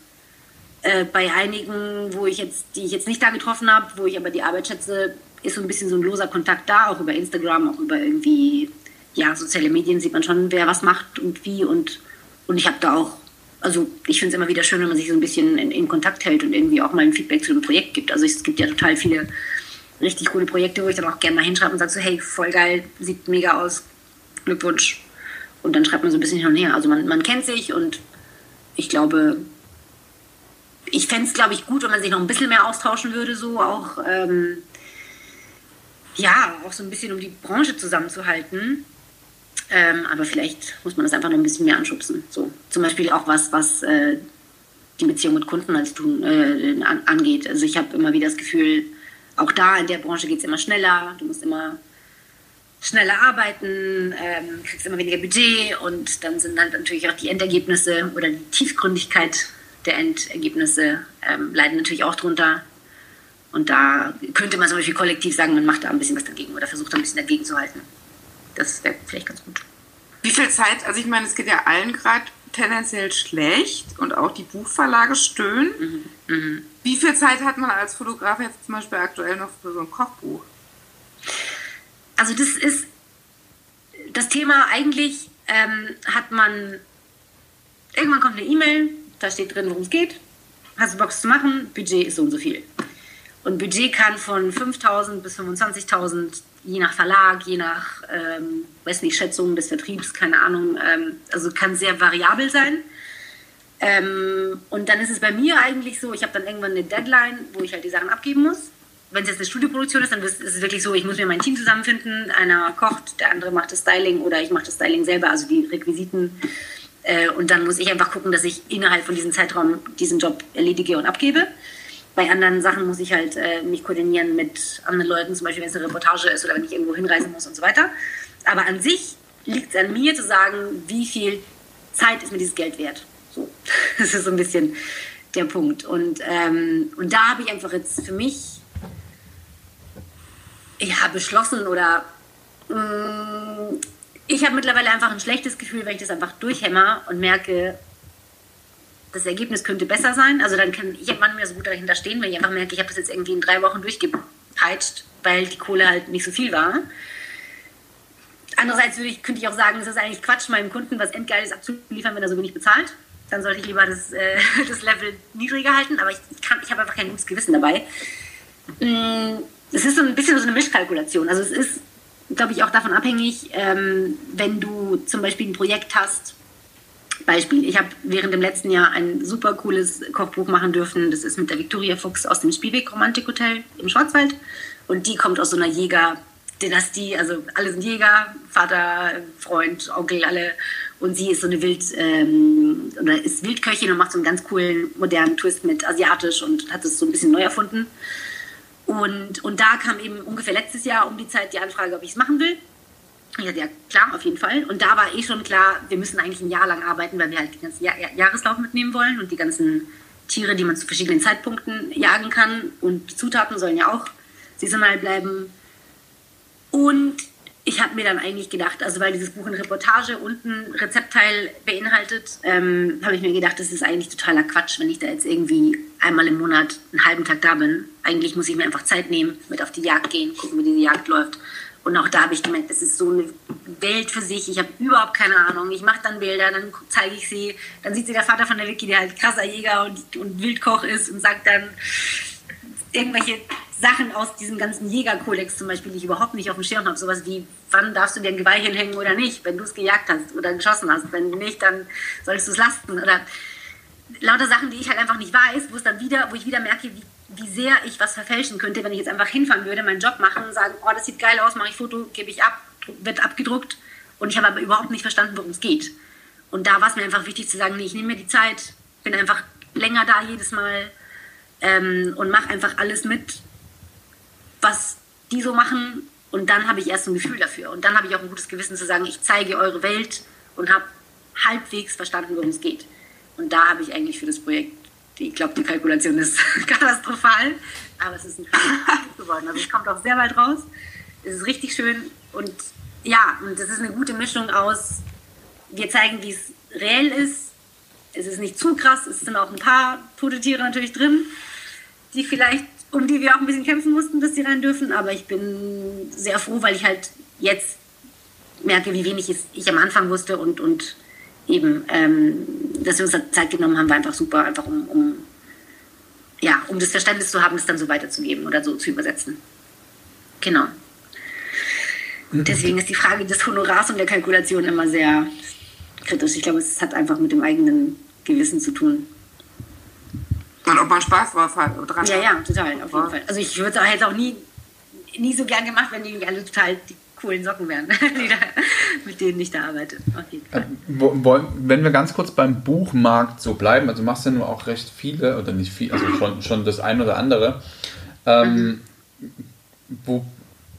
Äh, bei einigen, wo ich jetzt, die ich jetzt nicht da getroffen habe, wo ich aber die Arbeit schätze, ist so ein bisschen so ein loser Kontakt da, auch über Instagram, auch über irgendwie, ja, soziale Medien sieht man schon, wer was macht und wie und, und ich habe da auch, also ich finde es immer wieder schön, wenn man sich so ein bisschen in, in, Kontakt hält und irgendwie auch mal ein Feedback zu einem Projekt gibt. Also es gibt ja total viele richtig coole Projekte, wo ich dann auch gerne mal hinschreibe und sage so, hey, voll geil, sieht mega aus, Glückwunsch. Und dann schreibt man so ein bisschen hin und her. Also man, man kennt sich und ich glaube, ich fände es, glaube ich, gut, wenn man sich noch ein bisschen mehr austauschen würde, so auch ähm, ja, auch so ein bisschen um die Branche zusammenzuhalten. Ähm, aber vielleicht muss man das einfach noch ein bisschen mehr anschubsen. So, zum Beispiel auch was, was äh, die Beziehung mit Kunden als tun, äh, an, angeht. Also ich habe immer wieder das Gefühl, auch da in der Branche geht es immer schneller. Du musst immer schneller arbeiten, ähm, kriegst immer weniger Budget und dann sind halt natürlich auch die Endergebnisse oder die Tiefgründigkeit der Endergebnisse ähm, leiden natürlich auch drunter. Und da könnte man zum Beispiel kollektiv sagen, man macht da ein bisschen was dagegen oder versucht da ein bisschen dagegen zu halten. Das wäre vielleicht ganz gut. Wie viel Zeit, also ich meine, es geht ja allen gerade tendenziell schlecht und auch die Buchverlage stöhnen. Mhm. Mhm. Wie viel Zeit hat man als Fotograf jetzt zum Beispiel aktuell noch für so ein Kochbuch? Also das ist das Thema eigentlich ähm, hat man irgendwann kommt eine E-Mail, da steht drin, worum es geht. Hast du Bock zu machen? Budget ist so und so viel. Und Budget kann von 5.000 bis 25.000, je nach Verlag, je nach, ähm, weiß nicht, Schätzung des Vertriebs, keine Ahnung, ähm, also kann sehr variabel sein. Ähm, und dann ist es bei mir eigentlich so, ich habe dann irgendwann eine Deadline, wo ich halt die Sachen abgeben muss. Wenn es jetzt eine Studioproduktion ist, dann ist es wirklich so, ich muss mir mein Team zusammenfinden. Einer kocht, der andere macht das Styling oder ich mache das Styling selber, also die Requisiten. Äh, und dann muss ich einfach gucken, dass ich innerhalb von diesem Zeitraum diesen Job erledige und abgebe. Bei anderen Sachen muss ich halt äh, mich koordinieren mit anderen Leuten, zum Beispiel wenn es eine Reportage ist oder wenn ich irgendwo hinreisen muss und so weiter. Aber an sich liegt es an mir zu sagen, wie viel Zeit ist mir dieses Geld wert. So, (laughs) das ist so ein bisschen der Punkt. Und, ähm, und da habe ich einfach jetzt für mich ja, beschlossen oder mh, mm, ich habe mittlerweile einfach ein schlechtes Gefühl, wenn ich das einfach durchhämmer und merke, das Ergebnis könnte besser sein. Also dann kann ich manchmal so gut dahinter stehen, wenn ich einfach merke, ich habe das jetzt irgendwie in drei Wochen durchgepeitscht, weil die Kohle halt nicht so viel war. Andererseits ich, könnte ich auch sagen, es ist eigentlich Quatsch, meinem Kunden was Endgeiles abzuliefern, wenn er so wenig bezahlt. Dann sollte ich lieber das, äh, (laughs) das Level niedriger halten, aber ich, kann, ich habe einfach kein gutes Gewissen dabei. Mm, es ist so ein bisschen so eine Mischkalkulation. Also es ist, glaube ich, auch davon abhängig, ähm, wenn du zum Beispiel ein Projekt hast, Beispiel, ich habe während dem letzten Jahr ein super cooles Kochbuch machen dürfen. Das ist mit der Victoria Fuchs aus dem Spielweg Romantik Hotel im Schwarzwald. Und die kommt aus so einer Jäger-Dynastie. Also alle sind Jäger, Vater, Freund, Onkel, alle. Und sie ist so eine Wild, ähm, oder ist Wildköchin und macht so einen ganz coolen modernen Twist mit asiatisch und hat es so ein bisschen neu erfunden. Und, und da kam eben ungefähr letztes Jahr um die Zeit die Anfrage, ob ich es machen will. Ja, ja, klar, auf jeden Fall. Und da war eh schon klar, wir müssen eigentlich ein Jahr lang arbeiten, weil wir halt den ganzen Jahr Jahreslauf mitnehmen wollen und die ganzen Tiere, die man zu verschiedenen Zeitpunkten jagen kann. Und die Zutaten sollen ja auch saisonal bleiben. Und ich habe mir dann eigentlich gedacht, also weil dieses Buch eine Reportage und ein Rezeptteil beinhaltet, ähm, habe ich mir gedacht, das ist eigentlich totaler Quatsch, wenn ich da jetzt irgendwie einmal im Monat einen halben Tag da bin. Eigentlich muss ich mir einfach Zeit nehmen, mit auf die Jagd gehen, gucken, wie diese Jagd läuft. Und auch da habe ich gemerkt, das ist so eine Welt für sich. Ich habe überhaupt keine Ahnung. Ich mache dann Bilder, dann zeige ich sie. Dann sieht sie der Vater von der Vicky, der halt krasser Jäger und, und Wildkoch ist und sagt dann irgendwelche Sachen aus diesem ganzen Jägerkodex zum Beispiel, die ich überhaupt nicht auf dem Schirm habe. Sowas wie, wann darfst du dir ein Geweih hinhängen oder nicht, wenn du es gejagt hast oder geschossen hast. Wenn nicht, dann sollst du es lasten. Oder lauter Sachen, die ich halt einfach nicht weiß, wo es dann wieder, wo ich wieder merke, wie, wie sehr ich was verfälschen könnte, wenn ich jetzt einfach hinfahren würde, meinen Job machen und sagen, oh, das sieht geil aus, mache ich Foto, gebe ich ab, wird abgedruckt. Und ich habe aber überhaupt nicht verstanden, worum es geht. Und da war es mir einfach wichtig zu sagen, nee, ich nehme mir die Zeit, bin einfach länger da jedes Mal ähm, und mache einfach alles mit, was die so machen und dann habe ich erst ein Gefühl dafür. Und dann habe ich auch ein gutes Gewissen zu sagen, ich zeige eure Welt und habe halbwegs verstanden, worum es geht. Und da habe ich eigentlich für das Projekt, ich glaube, die Kalkulation ist (laughs) katastrophal, aber es ist ein Projekt (laughs) geworden. Also es kommt auch sehr bald raus. Es ist richtig schön und ja, und das ist eine gute Mischung aus, wir zeigen, wie es reell ist. Es ist nicht zu krass, es sind auch ein paar tote Tiere natürlich drin, die vielleicht um die wir auch ein bisschen kämpfen mussten, dass sie rein dürfen. Aber ich bin sehr froh, weil ich halt jetzt merke, wie wenig ich am Anfang wusste und, und eben, ähm, dass wir uns da Zeit genommen haben, war einfach super, einfach um, um, ja, um das Verständnis zu haben, es dann so weiterzugeben oder so zu übersetzen. Genau. Und deswegen ist die Frage des Honorars und der Kalkulation immer sehr kritisch. Ich glaube, es hat einfach mit dem eigenen Gewissen zu tun. Und ob man Spaß drauf hat. Dran ja, ja, total, auf jeden Fall. Also ich würde es jetzt auch nie, nie so gern gemacht, wenn die alle total die coolen Socken wären, (laughs) da, mit denen ich da arbeite. Äh, wenn wir ganz kurz beim Buchmarkt so bleiben, also machst du ja nur auch recht viele, oder nicht viel, also schon, schon das eine oder andere. Ähm, mhm. Wo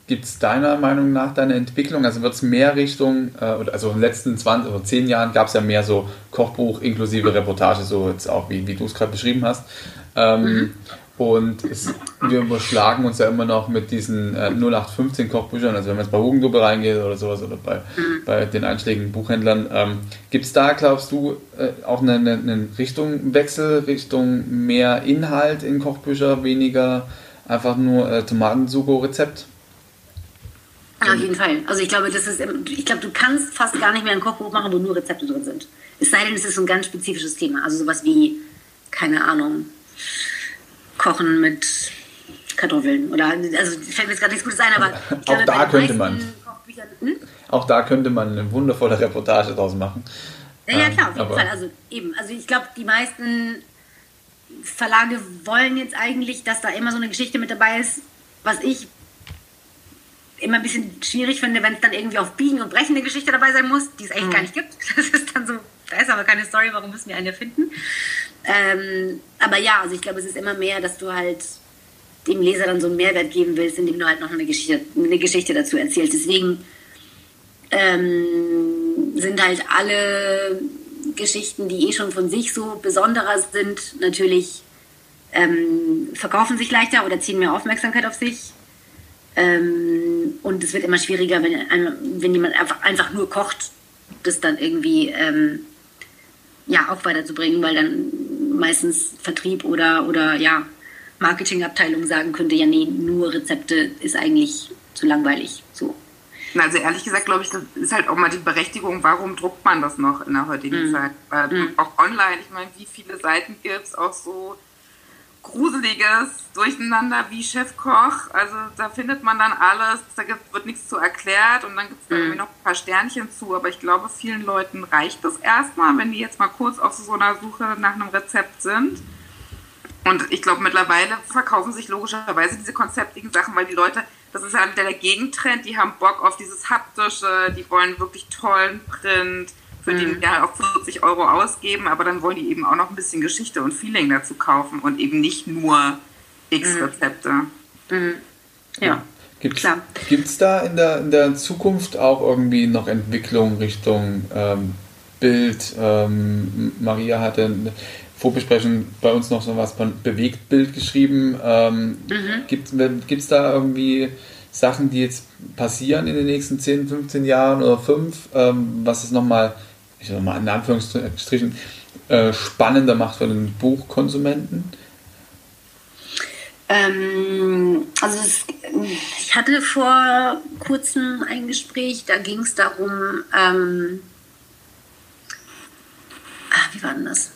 gibt es deiner Meinung nach deine Entwicklung? Also wird es mehr Richtung, äh, also in den letzten 20 oder 10 Jahren gab es ja mehr so Kochbuch inklusive Reportage, so jetzt auch wie, wie du es gerade beschrieben hast. Ähm, mhm. Und es, wir überschlagen uns ja immer noch mit diesen äh, 0815 Kochbüchern, also wenn man jetzt bei Hugendubel reingeht oder sowas oder bei, mhm. bei den einschlägigen Buchhändlern. Ähm, Gibt es da, glaubst du, äh, auch einen eine, eine Richtungwechsel, Richtung mehr Inhalt in Kochbücher, weniger einfach nur äh, Tomatensugo-Rezept? Auf jeden Fall. Also ich glaube, das ist, ich glaube, du kannst fast gar nicht mehr ein Kochbuch machen, wo nur Rezepte drin sind. Es sei denn, es ist ein ganz spezifisches Thema. Also sowas wie, keine Ahnung, Kochen mit Kartoffeln. Oder also fällt mir jetzt gerade nichts Gutes ein, aber ich glaube, auch da könnte man. Hm? Auch da könnte man eine wundervolle Reportage draus machen. Ja, ja klar, auf jeden Fall. Also eben, also ich glaube, die meisten Verlage wollen jetzt eigentlich, dass da immer so eine Geschichte mit dabei ist, was ich immer ein bisschen schwierig finde, wenn es dann irgendwie auf Biegen und Brechen eine Geschichte dabei sein muss, die es eigentlich mhm. gar nicht gibt. (laughs) Das ist dann so, da ist aber keine Story, warum müssen wir eine finden? Ähm, aber ja, also ich glaube, es ist immer mehr, dass du halt dem Leser dann so einen Mehrwert geben willst, indem du halt noch eine Geschichte, eine Geschichte dazu erzählst. Deswegen ähm, sind halt alle Geschichten, die eh schon von sich so besonderer sind, natürlich ähm, verkaufen sich leichter oder ziehen mehr Aufmerksamkeit auf sich. Ähm, und es wird immer schwieriger, wenn, wenn jemand einfach, einfach nur kocht, das dann irgendwie ähm, ja, auch weiterzubringen, weil dann meistens Vertrieb oder, oder ja, Marketingabteilung sagen könnte, ja, nee, nur Rezepte ist eigentlich zu langweilig. So. Also ehrlich gesagt, glaube ich, das ist halt auch mal die Berechtigung, warum druckt man das noch in der heutigen mhm. Zeit? Weil mhm. auch online, ich meine, wie viele Seiten gibt es auch so gruseliges Durcheinander wie Chefkoch. Also da findet man dann alles, da gibt, wird nichts zu erklärt und dann gibt es irgendwie mhm. noch ein paar Sternchen zu. Aber ich glaube, vielen Leuten reicht das erstmal, wenn die jetzt mal kurz auf so einer Suche nach einem Rezept sind. Und ich glaube, mittlerweile verkaufen sich logischerweise diese konzeptigen Sachen, weil die Leute, das ist ja der Gegentrend, die haben Bock auf dieses Haptische, die wollen wirklich tollen Print für mhm. den ja auch 40 Euro ausgeben, aber dann wollen die eben auch noch ein bisschen Geschichte und Feeling dazu kaufen und eben nicht nur X mhm. Rezepte. Mhm. Ja. Gibt es da in der, in der Zukunft auch irgendwie noch Entwicklung Richtung ähm, Bild. Ähm, Maria hatte eine Vorbesprechung bei uns noch so was von Bewegtbild geschrieben. Ähm, mhm. Gibt es da irgendwie Sachen, die jetzt passieren in den nächsten 10, 15 Jahren oder 5, ähm, was es nochmal, ich sag mal in Anführungsstrichen, äh, spannender macht für den Buchkonsumenten? Ähm, also es, ich hatte vor kurzem ein Gespräch, da ging es darum, ähm, ach, wie war denn das?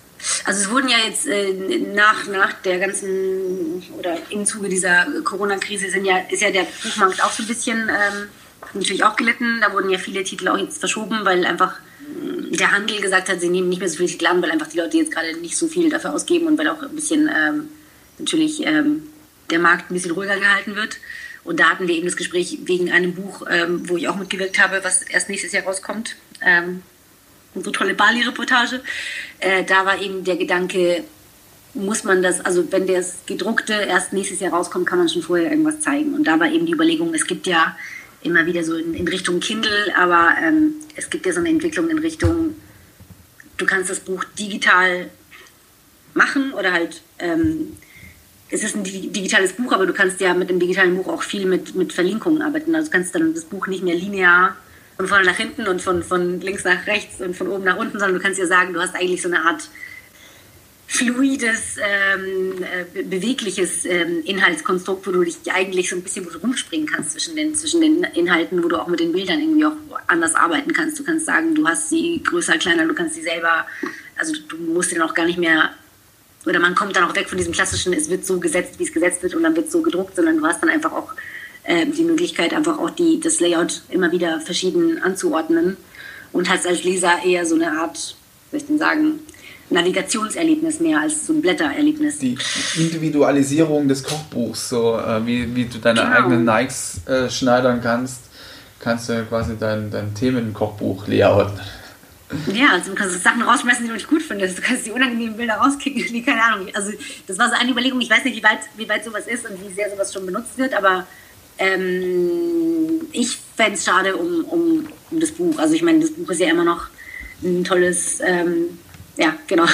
Also es wurden ja jetzt äh, nach, nach der ganzen oder im Zuge dieser Corona-Krise sind ja, ist ja der Buchmarkt auch so ein bisschen ähm, natürlich auch gelitten. Da wurden ja viele Titel auch jetzt verschoben, weil einfach der Handel gesagt hat, sie nehmen nicht mehr so Titel an, weil einfach die Leute jetzt gerade nicht so viel dafür ausgeben und weil auch ein bisschen ähm, natürlich ähm, der Markt ein bisschen ruhiger gehalten wird. Und da hatten wir eben das Gespräch wegen einem Buch, ähm, wo ich auch mitgewirkt habe, was erst nächstes Jahr rauskommt. Ähm, unsere tolle Bali-Reportage. Äh, da war eben der Gedanke, muss man das, also wenn das gedruckte erst nächstes Jahr rauskommt, kann man schon vorher irgendwas zeigen. Und da war eben die Überlegung, es gibt ja immer wieder so in, in Richtung Kindle, aber ähm, es gibt ja so eine Entwicklung in Richtung, du kannst das Buch digital machen oder halt, ähm, es ist ein digitales Buch, aber du kannst ja mit dem digitalen Buch auch viel mit, mit Verlinkungen arbeiten. Also du kannst dann das Buch nicht mehr linear von vorne nach hinten und von, von links nach rechts und von oben nach unten, sondern du kannst ja sagen, du hast eigentlich so eine Art fluides, ähm, äh, bewegliches ähm, Inhaltskonstrukt, wo du dich eigentlich so ein bisschen rumspringen kannst zwischen den, zwischen den Inhalten, wo du auch mit den Bildern irgendwie auch anders arbeiten kannst. Du kannst sagen, du hast sie größer, kleiner, du kannst sie selber, also du musst dann auch gar nicht mehr, oder man kommt dann auch weg von diesem klassischen, es wird so gesetzt, wie es gesetzt wird und dann wird es so gedruckt, sondern du hast dann einfach auch äh, die Möglichkeit, einfach auch die, das Layout immer wieder verschieden anzuordnen und hast als Leser eher so eine Art, soll ich denn sagen, Navigationserlebnis mehr als so ein Blättererlebnis. Die Individualisierung des Kochbuchs, so äh, wie, wie du deine genau. eigenen Nikes äh, schneidern kannst, kannst du quasi dein, dein Themenkochbuch layouten. Ja, also du kannst Sachen rausschmeißen, die du nicht gut findest. Du kannst die unangenehmen Bilder rauskicken, die keine Ahnung. Also das war so eine Überlegung. Ich weiß nicht, wie weit, wie weit sowas ist und wie sehr sowas schon benutzt wird, aber ähm, ich fände es schade um, um, um, das Buch. Also ich meine, das Buch ist ja immer noch ein tolles, ähm, ja, genau.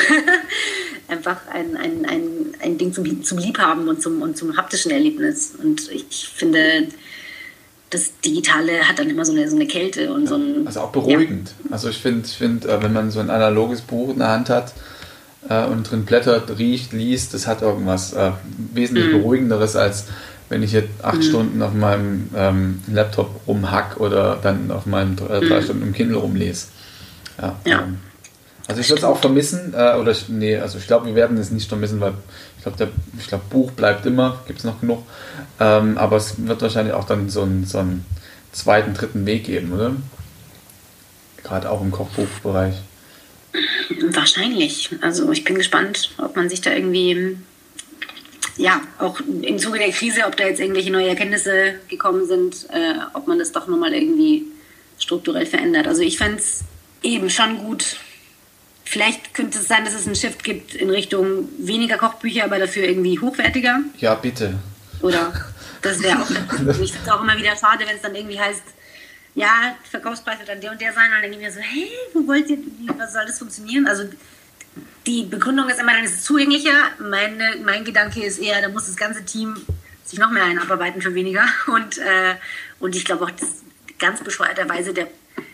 (laughs) Einfach ein, ein, ein, ein Ding zum, zum Liebhaben und zum, und zum haptischen Erlebnis. Und ich finde, das Digitale hat dann immer so eine, so eine Kälte und ja, so ein. Also auch beruhigend. Ja. Also ich finde, ich find, äh, wenn man so ein analoges Buch in der Hand hat äh, und drin blättert, riecht, liest, das hat irgendwas äh, wesentlich mhm. Beruhigenderes als wenn ich jetzt acht mhm. Stunden auf meinem ähm, Laptop rumhack oder dann auf meinem äh, drei mhm. Stunden im Kindle rumlese. Ja. ja. Ähm, also ich würde es auch vermissen, äh, oder ich, nee, also ich glaube, wir werden es nicht vermissen, weil ich glaube, ich glaube, Buch bleibt immer, gibt es noch genug. Ähm, aber es wird wahrscheinlich auch dann so einen, so einen zweiten, dritten Weg geben, oder? Gerade auch im Kochbuchbereich. Wahrscheinlich. Also ich bin gespannt, ob man sich da irgendwie ja, auch im Zuge der Krise, ob da jetzt irgendwelche neue Erkenntnisse gekommen sind, äh, ob man das doch nochmal irgendwie strukturell verändert. Also ich fände es eben schon gut. Vielleicht könnte es sein, dass es einen Shift gibt in Richtung weniger Kochbücher, aber dafür irgendwie hochwertiger. Ja, bitte. Oder das wäre auch. (laughs) ich finde es auch immer wieder schade, wenn es dann irgendwie heißt, ja, Verkaufspreis wird dann der und der sein. Und dann denke ich mir so, hey, wo wollt ihr, wie, was soll das funktionieren? Also die Begründung ist immer, dann ist es zugänglicher. Meine, mein Gedanke ist eher, da muss das ganze Team sich noch mehr einarbeiten für weniger. Und, äh, und ich glaube auch, das ganz bescheuerterweise, der,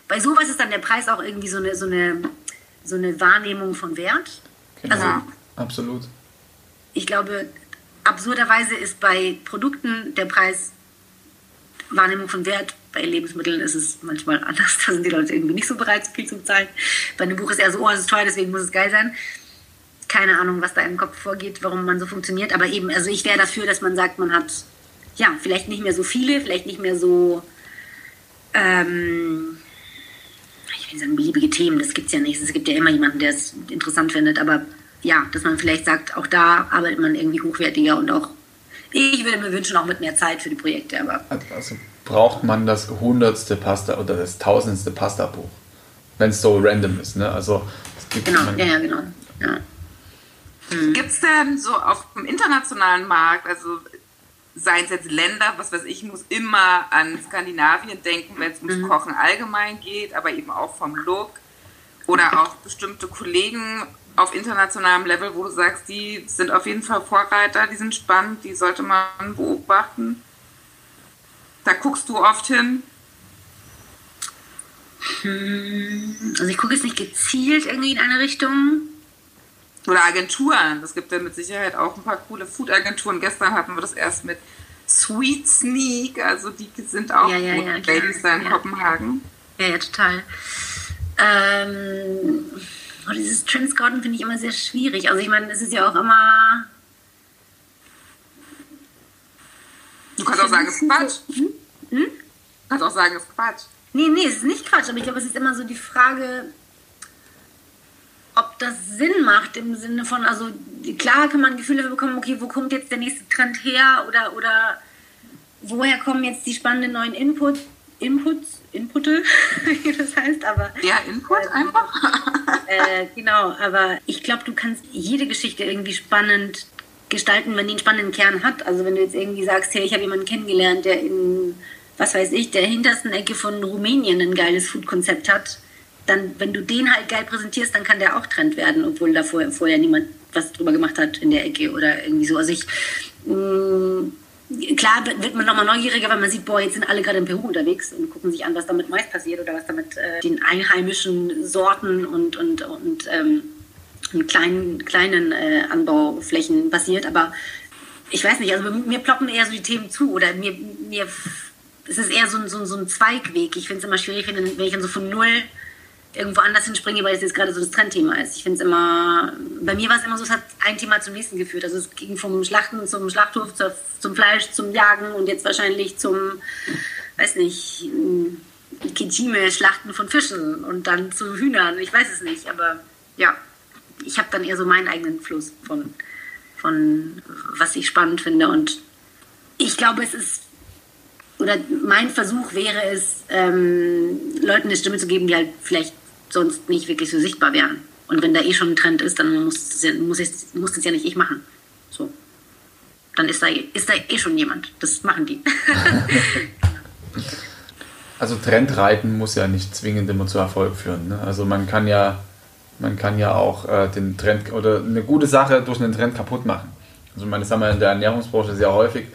bei sowas ist dann der Preis auch irgendwie so eine, so eine, so eine Wahrnehmung von Wert. Genau, also, absolut. Ich glaube, absurderweise ist bei Produkten der Preis Wahrnehmung von Wert. Bei Lebensmitteln ist es manchmal anders. (laughs) Da sind die Leute irgendwie nicht so bereit, viel zu bezahlen. Bei einem Buch ist eher so, oh, es ist teuer, deswegen muss es geil sein keine Ahnung, was da im Kopf vorgeht, warum man so funktioniert. Aber eben, also ich wäre dafür, dass man sagt, man hat ja vielleicht nicht mehr so viele, vielleicht nicht mehr so, ähm, ich sagen, beliebige Themen. Das gibt es ja nicht. Es gibt ja immer jemanden, der es interessant findet. Aber ja, dass man vielleicht sagt, auch da arbeitet man irgendwie hochwertiger und auch, ich würde mir wünschen, auch mit mehr Zeit für die Projekte. Aber also braucht man das hundertste Pasta oder das tausendste Pasta-Buch, wenn es so random ist. Ne? Also es gibt genau, ja, ja, genau. Ja. Mhm. Gibt es denn so auf dem internationalen Markt, also seien es jetzt Länder, was weiß ich, muss immer an Skandinavien denken, wenn es ums mhm. Kochen allgemein geht, aber eben auch vom Look Oder auch bestimmte Kollegen auf internationalem Level, wo du sagst, die sind auf jeden Fall Vorreiter, die sind spannend, die sollte man beobachten? Da guckst du oft hin. Hm, also ich gucke jetzt nicht gezielt irgendwie in eine Richtung. Oder Agenturen. Es gibt ja mit Sicherheit auch ein paar coole Food-Agenturen. Gestern hatten wir das erst mit Sweet Sneak. Also die sind auch ja, ja, ja, Ladies da in Kopenhagen. Ja, ja, total. Ähm, oh, dieses Trendscouten finde ich immer sehr schwierig. Also ich meine, es ist ja auch immer... Du kannst auch sagen, es ist Quatsch. Hm? Hm? Du kannst auch sagen, es ist Quatsch. Nee, nee, es ist nicht Quatsch, aber ich glaube, es ist immer so die Frage, ob das Sinn macht im Sinne von, also klar kann man Gefühle bekommen, okay, wo kommt jetzt der nächste Trend her oder, oder woher kommen jetzt die spannenden neuen Input, Inputs, Inputte, (laughs) wie das heißt, aber... Ja, Input äh, einfach. äh, genau, aber ich glaube, du kannst jede Geschichte irgendwie spannend gestalten, wenn die einen spannenden Kern hat. Also wenn du jetzt irgendwie sagst, hey, ich habe jemanden kennengelernt, der in, was weiß ich, der hintersten Ecke von Rumänien ein geiles Food-Konzept hat, dann, wenn du den halt geil präsentierst, dann kann der auch Trend werden, obwohl da vorher, vorher niemand was drüber gemacht hat in der Ecke oder irgendwie so. Also ich, mh, mm, klar wird man nochmal neugieriger, weil man sieht, boah, jetzt sind alle gerade in Peru unterwegs und gucken sich an, was damit Mais passiert oder was damit äh, den einheimischen Sorten und, und, und ähm, kleinen, kleinen äh, Anbauflächen passiert. Aber ich weiß nicht, also mir ploppen eher so die Themen zu oder mir, mir es ist eher so ein, so, so ein Zweigweg. Ich finde es immer schwierig, wenn ich dann so von null irgendwo anders hinspringe, weil es jetzt gerade so das Trendthema ist. Ich finde es immer, bei mir war es immer so, es hat ein Thema zum nächsten geführt. Also es ging vom Schlachten zum Schlachthof, zur, zum Fleisch, zum Jagen und jetzt wahrscheinlich zum, weiß nicht, Kijime, Schlachten von Fischen und dann zu Hühnern. Ich weiß es nicht, aber ja, ich habe dann eher so meinen eigenen Fluss von, von was ich spannend finde und ich glaube, es ist oder mein Versuch wäre es, ähm, Leuten eine Stimme zu geben, die halt vielleicht sonst nicht wirklich so sichtbar wären. Und wenn da eh schon ein Trend ist, dann muss es ja, muss es, muss es ja nicht ich machen. So. Dann ist da, ist da eh schon jemand. Das machen die. (laughs) also Trendreiten muss ja nicht zwingend immer zu Erfolg führen. Ne? Also man kann ja, man kann ja auch äh, den Trend oder eine gute Sache durch einen Trend kaputt machen. Also man ist einmal in der Ernährungsbranche sehr häufig.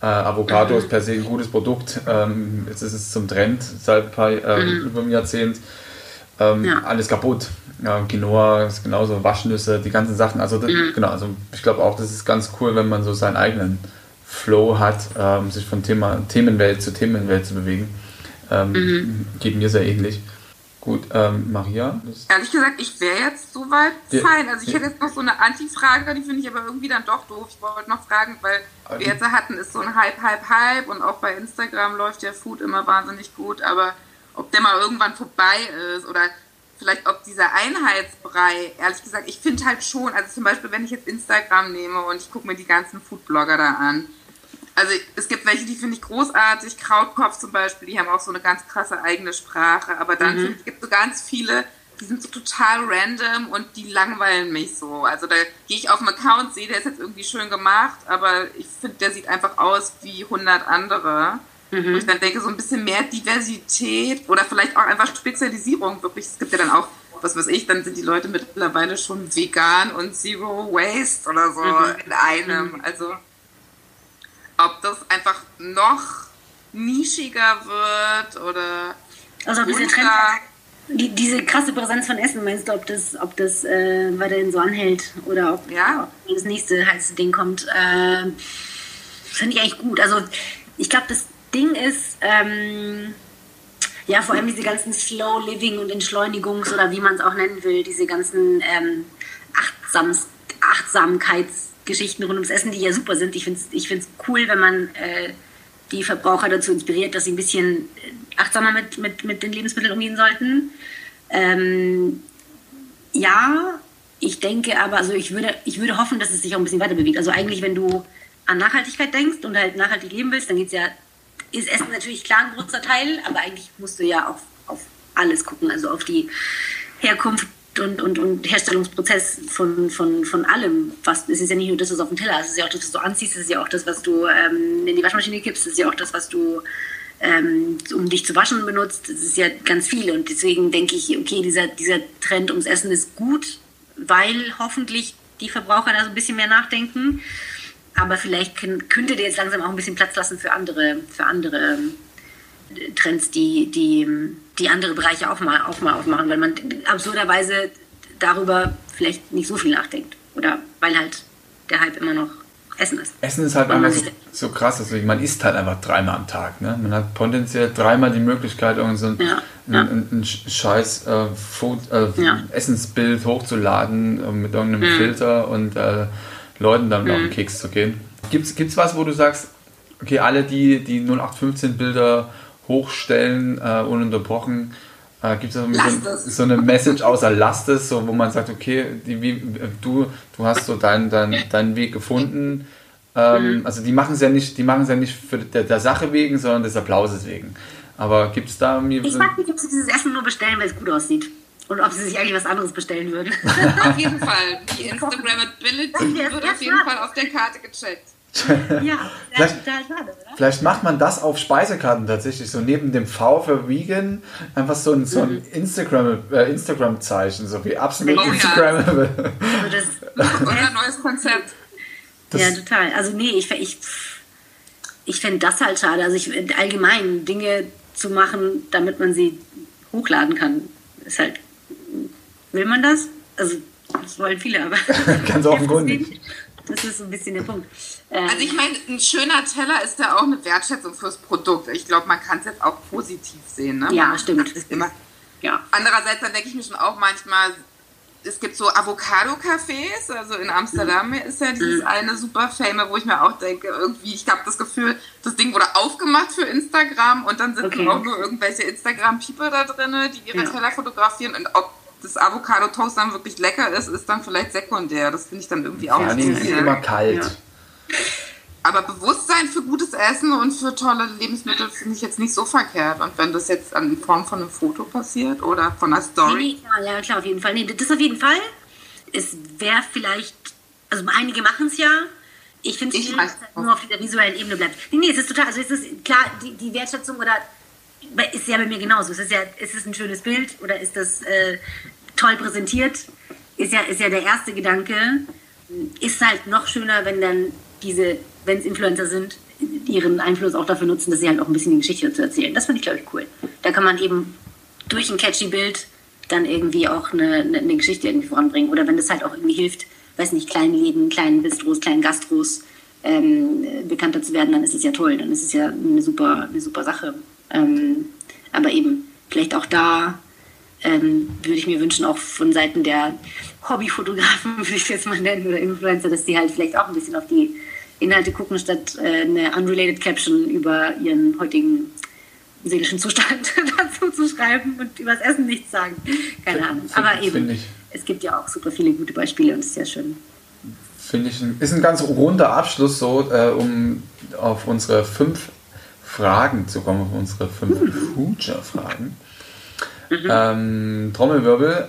Äh, Avocado mhm. ist per se ein gutes Produkt. Ähm, jetzt ist es zum Trend seit ein paar, äh, mhm. über einem Jahrzehnt. Ähm, ja. Alles kaputt. Ja, Quinoa ist genauso, Waschnüsse, die ganzen Sachen. Also, das, mhm. genau, also ich glaube auch, das ist ganz cool, wenn man so seinen eigenen Flow hat, ähm, sich von Thema, Themenwelt zu Themenwelt zu bewegen. Ähm, mhm. Geht mir sehr ähnlich. Gut, ähm, Maria? Ehrlich gesagt, ich wäre jetzt soweit ja. fein. Also ich hätte jetzt noch so eine Anti-Frage, die finde ich aber irgendwie dann doch doof. Ich wollte noch fragen, weil wir jetzt hatten, ist so ein Hype, Hype, Hype und auch bei Instagram läuft ja Food immer wahnsinnig gut, aber ob der mal irgendwann vorbei ist oder vielleicht ob dieser Einheitsbrei, ehrlich gesagt, ich finde halt schon, also zum Beispiel, wenn ich jetzt Instagram nehme und ich gucke mir die ganzen Foodblogger da an, also es gibt welche, die finde ich großartig, Krautkopf zum Beispiel, die haben auch so eine ganz krasse eigene Sprache, aber dann mhm. gibt es so ganz viele, die sind so total random und die langweilen mich so. Also da gehe ich auf den Account, sehe, der ist jetzt irgendwie schön gemacht, aber ich finde, der sieht einfach aus wie 100 andere. Mhm. Und ich dann denke, so ein bisschen mehr Diversität oder vielleicht auch einfach Spezialisierung. Wirklich, es gibt ja dann auch, was weiß ich, dann sind die Leute mittlerweile schon vegan und Zero Waste oder so mhm. in einem. Mhm. Also, ob das einfach noch nischiger wird oder. Also, diese Trend, die, diese krasse Präsenz von Essen, meinst du, ob das, ob das äh, weiterhin so anhält oder ob, ja. ob das nächste heiße Ding kommt? Äh, Finde ich eigentlich gut. Also, ich glaube, das Ding ist, ähm, ja, vor allem diese ganzen Slow Living und Entschleunigungs- oder wie man es auch nennen will, diese ganzen ähm, Achtsams Achtsamkeitsgeschichten rund ums Essen, die ja super sind. Ich finde es ich find's cool, wenn man äh, die Verbraucher dazu inspiriert, dass sie ein bisschen äh, achtsamer mit, mit, mit den Lebensmitteln umgehen sollten. Ähm, ja, ich denke aber, also ich würde, ich würde hoffen, dass es sich auch ein bisschen weiter bewegt. Also eigentlich, wenn du an Nachhaltigkeit denkst und halt nachhaltig leben willst, dann geht es ja ist Essen natürlich klar ein großer Teil, aber eigentlich musst du ja auf, auf alles gucken, also auf die Herkunft und, und, und Herstellungsprozess von, von, von allem. Was, es ist ja nicht nur das, was auf dem Teller ist, es ist ja auch das, was du anziehst, es ist ja auch das, was du ähm, in die Waschmaschine kippst, es ist ja auch das, was du ähm, um dich zu waschen benutzt. Das ist ja ganz viel. Und deswegen denke ich, okay, dieser, dieser Trend ums Essen ist gut, weil hoffentlich die Verbraucher da so ein bisschen mehr nachdenken. Aber vielleicht könnte der jetzt langsam auch ein bisschen Platz lassen für andere, für andere äh, Trends, die, die, die andere Bereiche auch mal, auch mal aufmachen, weil man absurderweise darüber vielleicht nicht so viel nachdenkt. Oder weil halt der Hype immer noch Essen ist. Essen ist halt einfach so, so, krass. Also man isst halt einfach dreimal am Tag. Ne? Man hat potenziell dreimal die Möglichkeit, irgend so ein, ja, ja. ein, ein scheiß äh, Food, äh, ja. Essensbild hochzuladen äh, mit irgendeinem mhm. Filter und äh, Leuten dann mhm. auf den Keks zu gehen. Gibt es was, wo du sagst, okay, alle, die die 0815 Bilder hochstellen, äh, ununterbrochen, äh, Gibt es so, so, eine Message außer Last es, so, wo man sagt, okay, die, wie, du, du hast so deinen dein, dein Weg gefunden. Ähm, mhm. Also die machen es ja nicht, die machen es ja nicht für der, der, Sache wegen, sondern des Applauses wegen. Aber gibt es da mir. Ich frage mich, ob sie dieses Essen nur bestellen, weil es gut aussieht. Und ob sie sich eigentlich was anderes bestellen würden. (laughs) auf jeden Fall. Die Instagrammability wird auf jeden Fall auf der Karte gecheckt (laughs) ja, vielleicht, total schade, oder? Vielleicht macht man das auf Speisekarten tatsächlich, so neben dem V für Vegan, einfach so ein, so ein mhm. Instagram, äh, Instagram-Zeichen, so wie absolut oh, Instagrammable. Ja. Also (laughs) Oder ein neues Konzept. Das ja, total. Also nee, ich, ich, ich fände das halt schade. Also ich allgemein Dinge zu machen, damit man sie hochladen kann, ist halt. Will man das? Also das wollen viele, aber. (laughs) Ganz offenkundig. Das ist so ein bisschen der Punkt. Ähm, also ich meine, ein schöner Teller ist ja auch eine Wertschätzung fürs Produkt. Ich glaube, man kann es jetzt auch positiv sehen. Ne? Ja, stimmt. Immer, ja. Andererseits, dann denke ich mir schon auch manchmal, es gibt so Avocado-Cafés, also in Amsterdam ist ja dieses mhm. eine super Fame, wo ich mir auch denke, irgendwie, ich habe das Gefühl, das Ding wurde aufgemacht für Instagram und dann sind okay. auch nur irgendwelche Instagram-People da drin, die ihre ja. Teller fotografieren und ob das Avocado-Toast dann wirklich lecker ist, ist dann vielleicht sekundär. Das finde ich dann irgendwie auch ja, nicht. ist immer kalt. Ja. Aber Bewusstsein für gutes Essen und für tolle Lebensmittel finde ich jetzt nicht so verkehrt. Und wenn das jetzt in Form von einem Foto passiert oder von einer Story. Nee, ja, klar, auf jeden Fall. Nee, das auf jeden Fall. Es wäre vielleicht, also einige machen es ja. Ich finde es dass es nur auf der visuellen Ebene bleibt. Nee, nee, es ist total, also es ist klar, die, die Wertschätzung oder ist ja bei mir genauso. Es ist ja, ist es ein schönes Bild oder ist das äh, toll präsentiert? Ist ja, ist ja der erste Gedanke. Ist halt noch schöner, wenn dann diese, wenn es Influencer sind, ihren Einfluss auch dafür nutzen, dass sie halt auch ein bisschen die Geschichte zu erzählen. Das finde ich, glaube ich, cool. Da kann man eben durch ein catchy Bild dann irgendwie auch eine, eine, Geschichte irgendwie voranbringen. Oder wenn das halt auch irgendwie hilft, weiß nicht, kleinen Läden, kleinen Bistros, kleinen Gastros ähm, bekannter zu werden, dann ist es ja toll. Dann ist es ja eine super, eine super Sache. Ähm, aber eben, vielleicht auch da ähm, würde ich mir wünschen, auch von Seiten der Hobbyfotografen, (laughs) würde ich es jetzt mal nennen, oder Influencer, dass die halt vielleicht auch ein bisschen auf die Inhalte gucken, statt äh, eine unrelated Caption über ihren heutigen seelischen Zustand (laughs) dazu zu schreiben und über das Essen nichts sagen. Keine Ahnung. Aber eben, es gibt ja auch super viele gute Beispiele und es ist ja schön. Finde ich, ein, ist ein ganz runder Abschluss so, äh, um auf unsere fünf Fragen zu kommen, auf unsere fünf mhm. Future-Fragen. Mhm. Ähm, Trommelwirbel,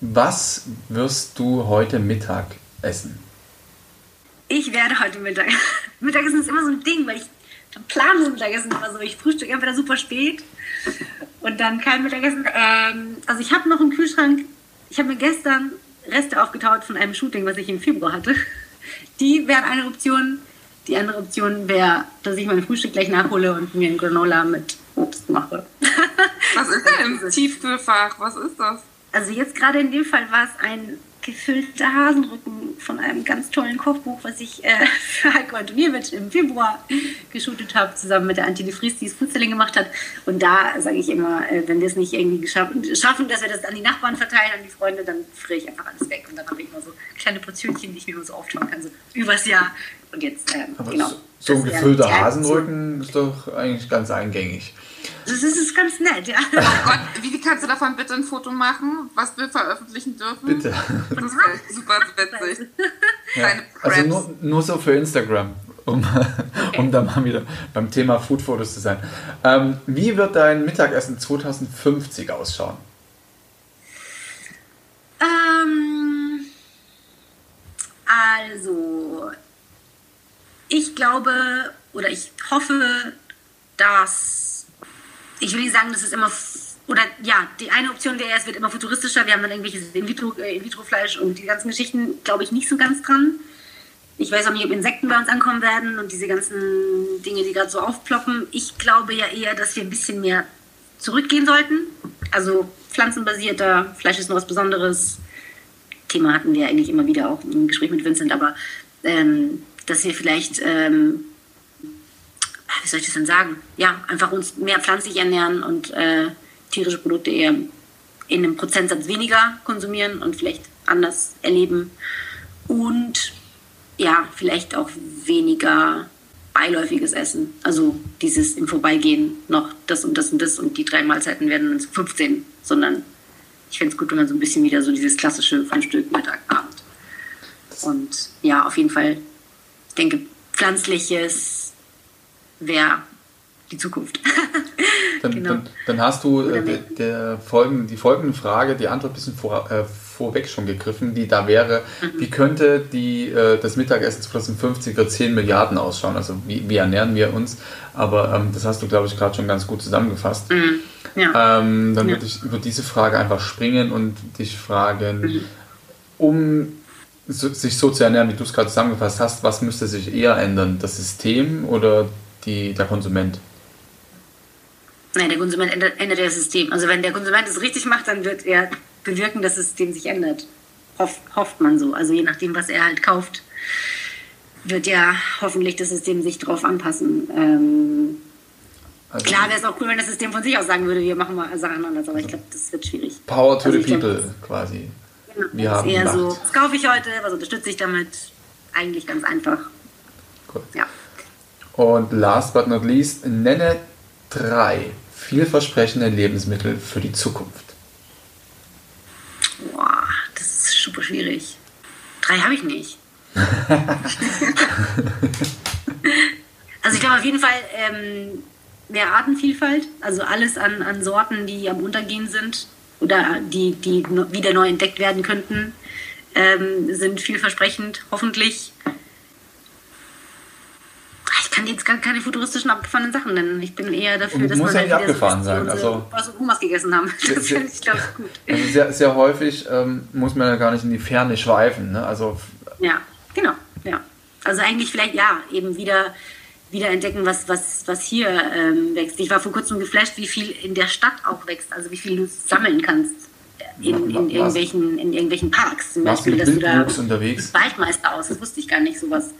was wirst du heute Mittag essen? Ich werde heute Mittag. (laughs) Mittagessen ist immer so ein Ding, weil ich plane Mittagessen immer so. Ich frühstücke entweder super spät und dann kein Mittagessen. Ähm, also ich habe noch einen Kühlschrank. Ich habe mir gestern Reste aufgetaut von einem Shooting, was ich im Februar hatte. Die wären eine Option. Die andere Option wäre, dass ich mein Frühstück gleich nachhole und mir ein Granola mit Obst mache. (laughs) Was ist denn im Tiefkühlfach? Was ist das? Also jetzt gerade in dem Fall war es ein gefüllter Hasenrücken von einem ganz tollen Kochbuch, was ich äh, (laughs) für Heiko Antoniewicz im Februar geshootet habe, zusammen mit der Antje de Vries, die es Futzeling gemacht hat. Und da sage ich immer, äh, wenn wir es nicht irgendwie schaffen, dass wir das an die Nachbarn verteilen, an die Freunde, dann friere ich einfach alles weg. Und dann habe ich immer so kleine Portionchen, die ich mir immer so auftauen kann, so übers Jahr. Und jetzt, ähm, genau. So ein gefüllter Hasenrücken ist doch eigentlich ganz eingängig. Das ist, ist ganz nett, ja. Oh Gott, wie kannst du davon bitte ein Foto machen, was wir veröffentlichen dürfen? Bitte. Das wäre super witzig. Ja. Also nur, nur so für Instagram, um, okay. um da mal wieder beim Thema Foodfotos zu sein. Ähm, wie wird dein Mittagessen 2050 ausschauen? Ähm, also, ich glaube oder ich hoffe, dass ich will nicht sagen, dass es immer oder ja, die eine Option wäre, es wird immer futuristischer. Wir haben dann irgendwelches äh, In-vitro-Fleisch In und die ganzen Geschichten, glaube ich, nicht so ganz dran. Ich weiß auch nicht, ob Insekten bei uns ankommen werden und diese ganzen Dinge, die gerade so aufploppen. Ich glaube ja eher, dass wir ein bisschen mehr zurückgehen sollten. Also pflanzenbasierter, Fleisch ist noch was Besonderes. Thema hatten wir eigentlich immer wieder auch im Gespräch mit Vincent, aber ähm, dass wir vielleicht, ähm, wie soll ich das denn sagen? Ja, einfach uns mehr pflanzlich ernähren und äh, tierische Produkte eher in einem Prozentsatz weniger konsumieren und vielleicht anders erleben. Und ja, vielleicht auch weniger beiläufiges Essen. Also dieses im Vorbeigehen noch das und das und das und die drei Mahlzeiten werden dann 15, sondern ich fände es gut, wenn man so ein bisschen wieder so dieses klassische Frühstück, Mittag, Abend. Und ja, auf jeden Fall, ich denke, pflanzliches wäre die Zukunft. (laughs) dann, genau. dann, dann, hast du äh, der folgende, die folgende Frage, die Antwort ein bisschen vor, äh, vorweg schon gegriffen, die da wäre, mhm. wie könnte die, äh, das Mittagessen 2050 für 10 Milliarden ausschauen? Also wie, wie ernähren wir uns? Aber ähm, das hast du, glaube ich, gerade schon ganz gut zusammengefasst. Mhm. Ja. Ähm, dann ja. würde ich über diese Frage einfach springen und dich fragen, mhm. um sich so zu ernähren, wie du es gerade zusammengefasst hast, was müsste sich eher ändern? Das System oder die, der Konsument? Nein, der Konsument ändert, ändert das System. Also wenn der Konsument es richtig macht, dann wird er bewirken, dass das System sich ändert. Hoff, hofft man so. Also je nachdem, was er halt kauft, wird ja hoffentlich das System sich darauf anpassen. Ähm, also klar wäre es auch cool, wenn das System von sich aus sagen würde, wir machen mal Sachen anders, aber ich glaube, das wird schwierig. Power to also the people glaub, quasi. Wir haben eher Macht. so, was kaufe ich heute, was unterstütze ich damit? Eigentlich ganz einfach. Cool. Ja. Und last but not least, nenne drei vielversprechende Lebensmittel für die Zukunft. Boah, das ist super schwierig. Drei habe ich nicht. (laughs) also ich glaube auf jeden Fall ähm, mehr Artenvielfalt, also alles an, an Sorten, die am Untergehen sind oder die, die wieder neu entdeckt werden könnten, ähm, sind vielversprechend, hoffentlich kann jetzt gar keine futuristischen abgefahrenen Sachen nennen. Ich bin eher dafür, dass muss man ja nicht abgefahren so sein. Also was Humas gegessen haben. (laughs) Das finde ich, glaube ich, gut. Also sehr, sehr häufig ähm, muss man ja gar nicht in die Ferne schweifen. Ne? Also ja, genau. Ja. Also eigentlich vielleicht ja eben wieder wieder entdecken, was, was, was hier ähm, wächst. Ich war vor kurzem geflasht, wie viel in der Stadt auch wächst, also wie viel du sammeln kannst in, in, irgendwelchen, in irgendwelchen Parks. Zum Beispiel, dass du da unterwegs? Waldmeister aus, das wusste ich gar nicht, sowas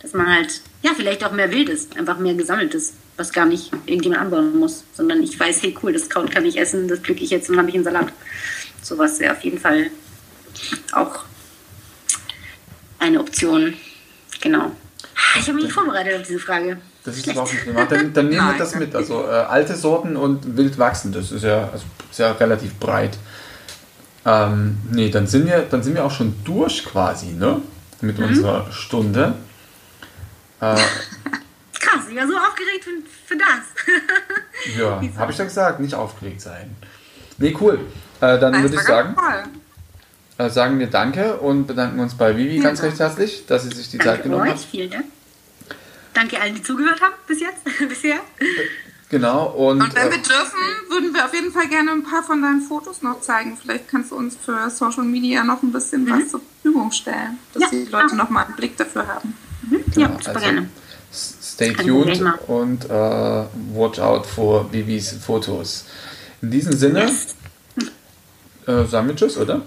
dass man halt, ja, vielleicht auch mehr Wildes, einfach mehr Gesammeltes, was gar nicht irgendjemand anbauen muss, sondern ich weiß, hey, cool, das Kraut kann ich essen, das pflücke ich jetzt und habe ich einen Salat. Sowas wäre auf jeden Fall auch eine Option. Genau. Ich habe mich nicht vorbereitet auf diese Frage. Das ist überhaupt nicht gemacht. Dann, dann nehmen wir das mit. Also äh, alte Sorten und wild wachsen, das ist ja, also, ist ja relativ breit. Ähm, nee, dann sind, wir, dann sind wir auch schon durch quasi, ne? Mit mhm. unserer Stunde. Äh, (laughs) Krass, ich war so aufgeregt für, für das. ja, (laughs) habe ich doch gesagt, nicht aufgeregt sein. Nee, cool. Äh, dann würde ich sagen, äh, sagen wir Danke und bedanken uns bei Vivi ja. ganz recht herzlich, dass sie sich die Danke Zeit genommen euch. hat. Vielen Dank. Danke allen, die zugehört haben bis jetzt, (laughs) bisher. Genau. Und, und wenn wir dürfen, würden wir auf jeden Fall gerne ein paar von deinen Fotos noch zeigen. Vielleicht kannst du uns für Social Media noch ein bisschen mhm. was zur Verfügung stellen, dass ja, die Leute noch mal einen Blick dafür haben. Mhm. Ja, super also, gerne. Stay tuned und uh, watch out for Bibis Fotos. In diesem Sinne yes. äh, sagen wir Tschüss, oder?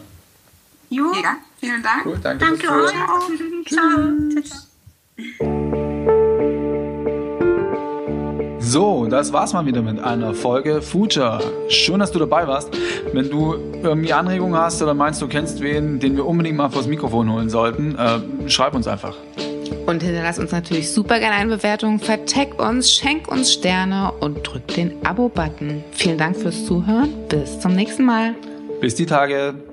Jo, ja, vielen Dank. Cool, danke, danke euch. (laughs) Ciao. Ciao. So, das war's mal wieder mit einer Folge Future. Schön, dass du dabei warst. Wenn du irgendwie Anregungen hast oder meinst, du kennst wen, den wir unbedingt mal vors Mikrofon holen sollten, äh, schreib uns einfach. Und hinterlass uns natürlich super gerne eine Bewertung, vertag uns, schenk uns Sterne und drück den Abo-Button. Vielen Dank fürs Zuhören. Bis zum nächsten Mal. Bis die Tage.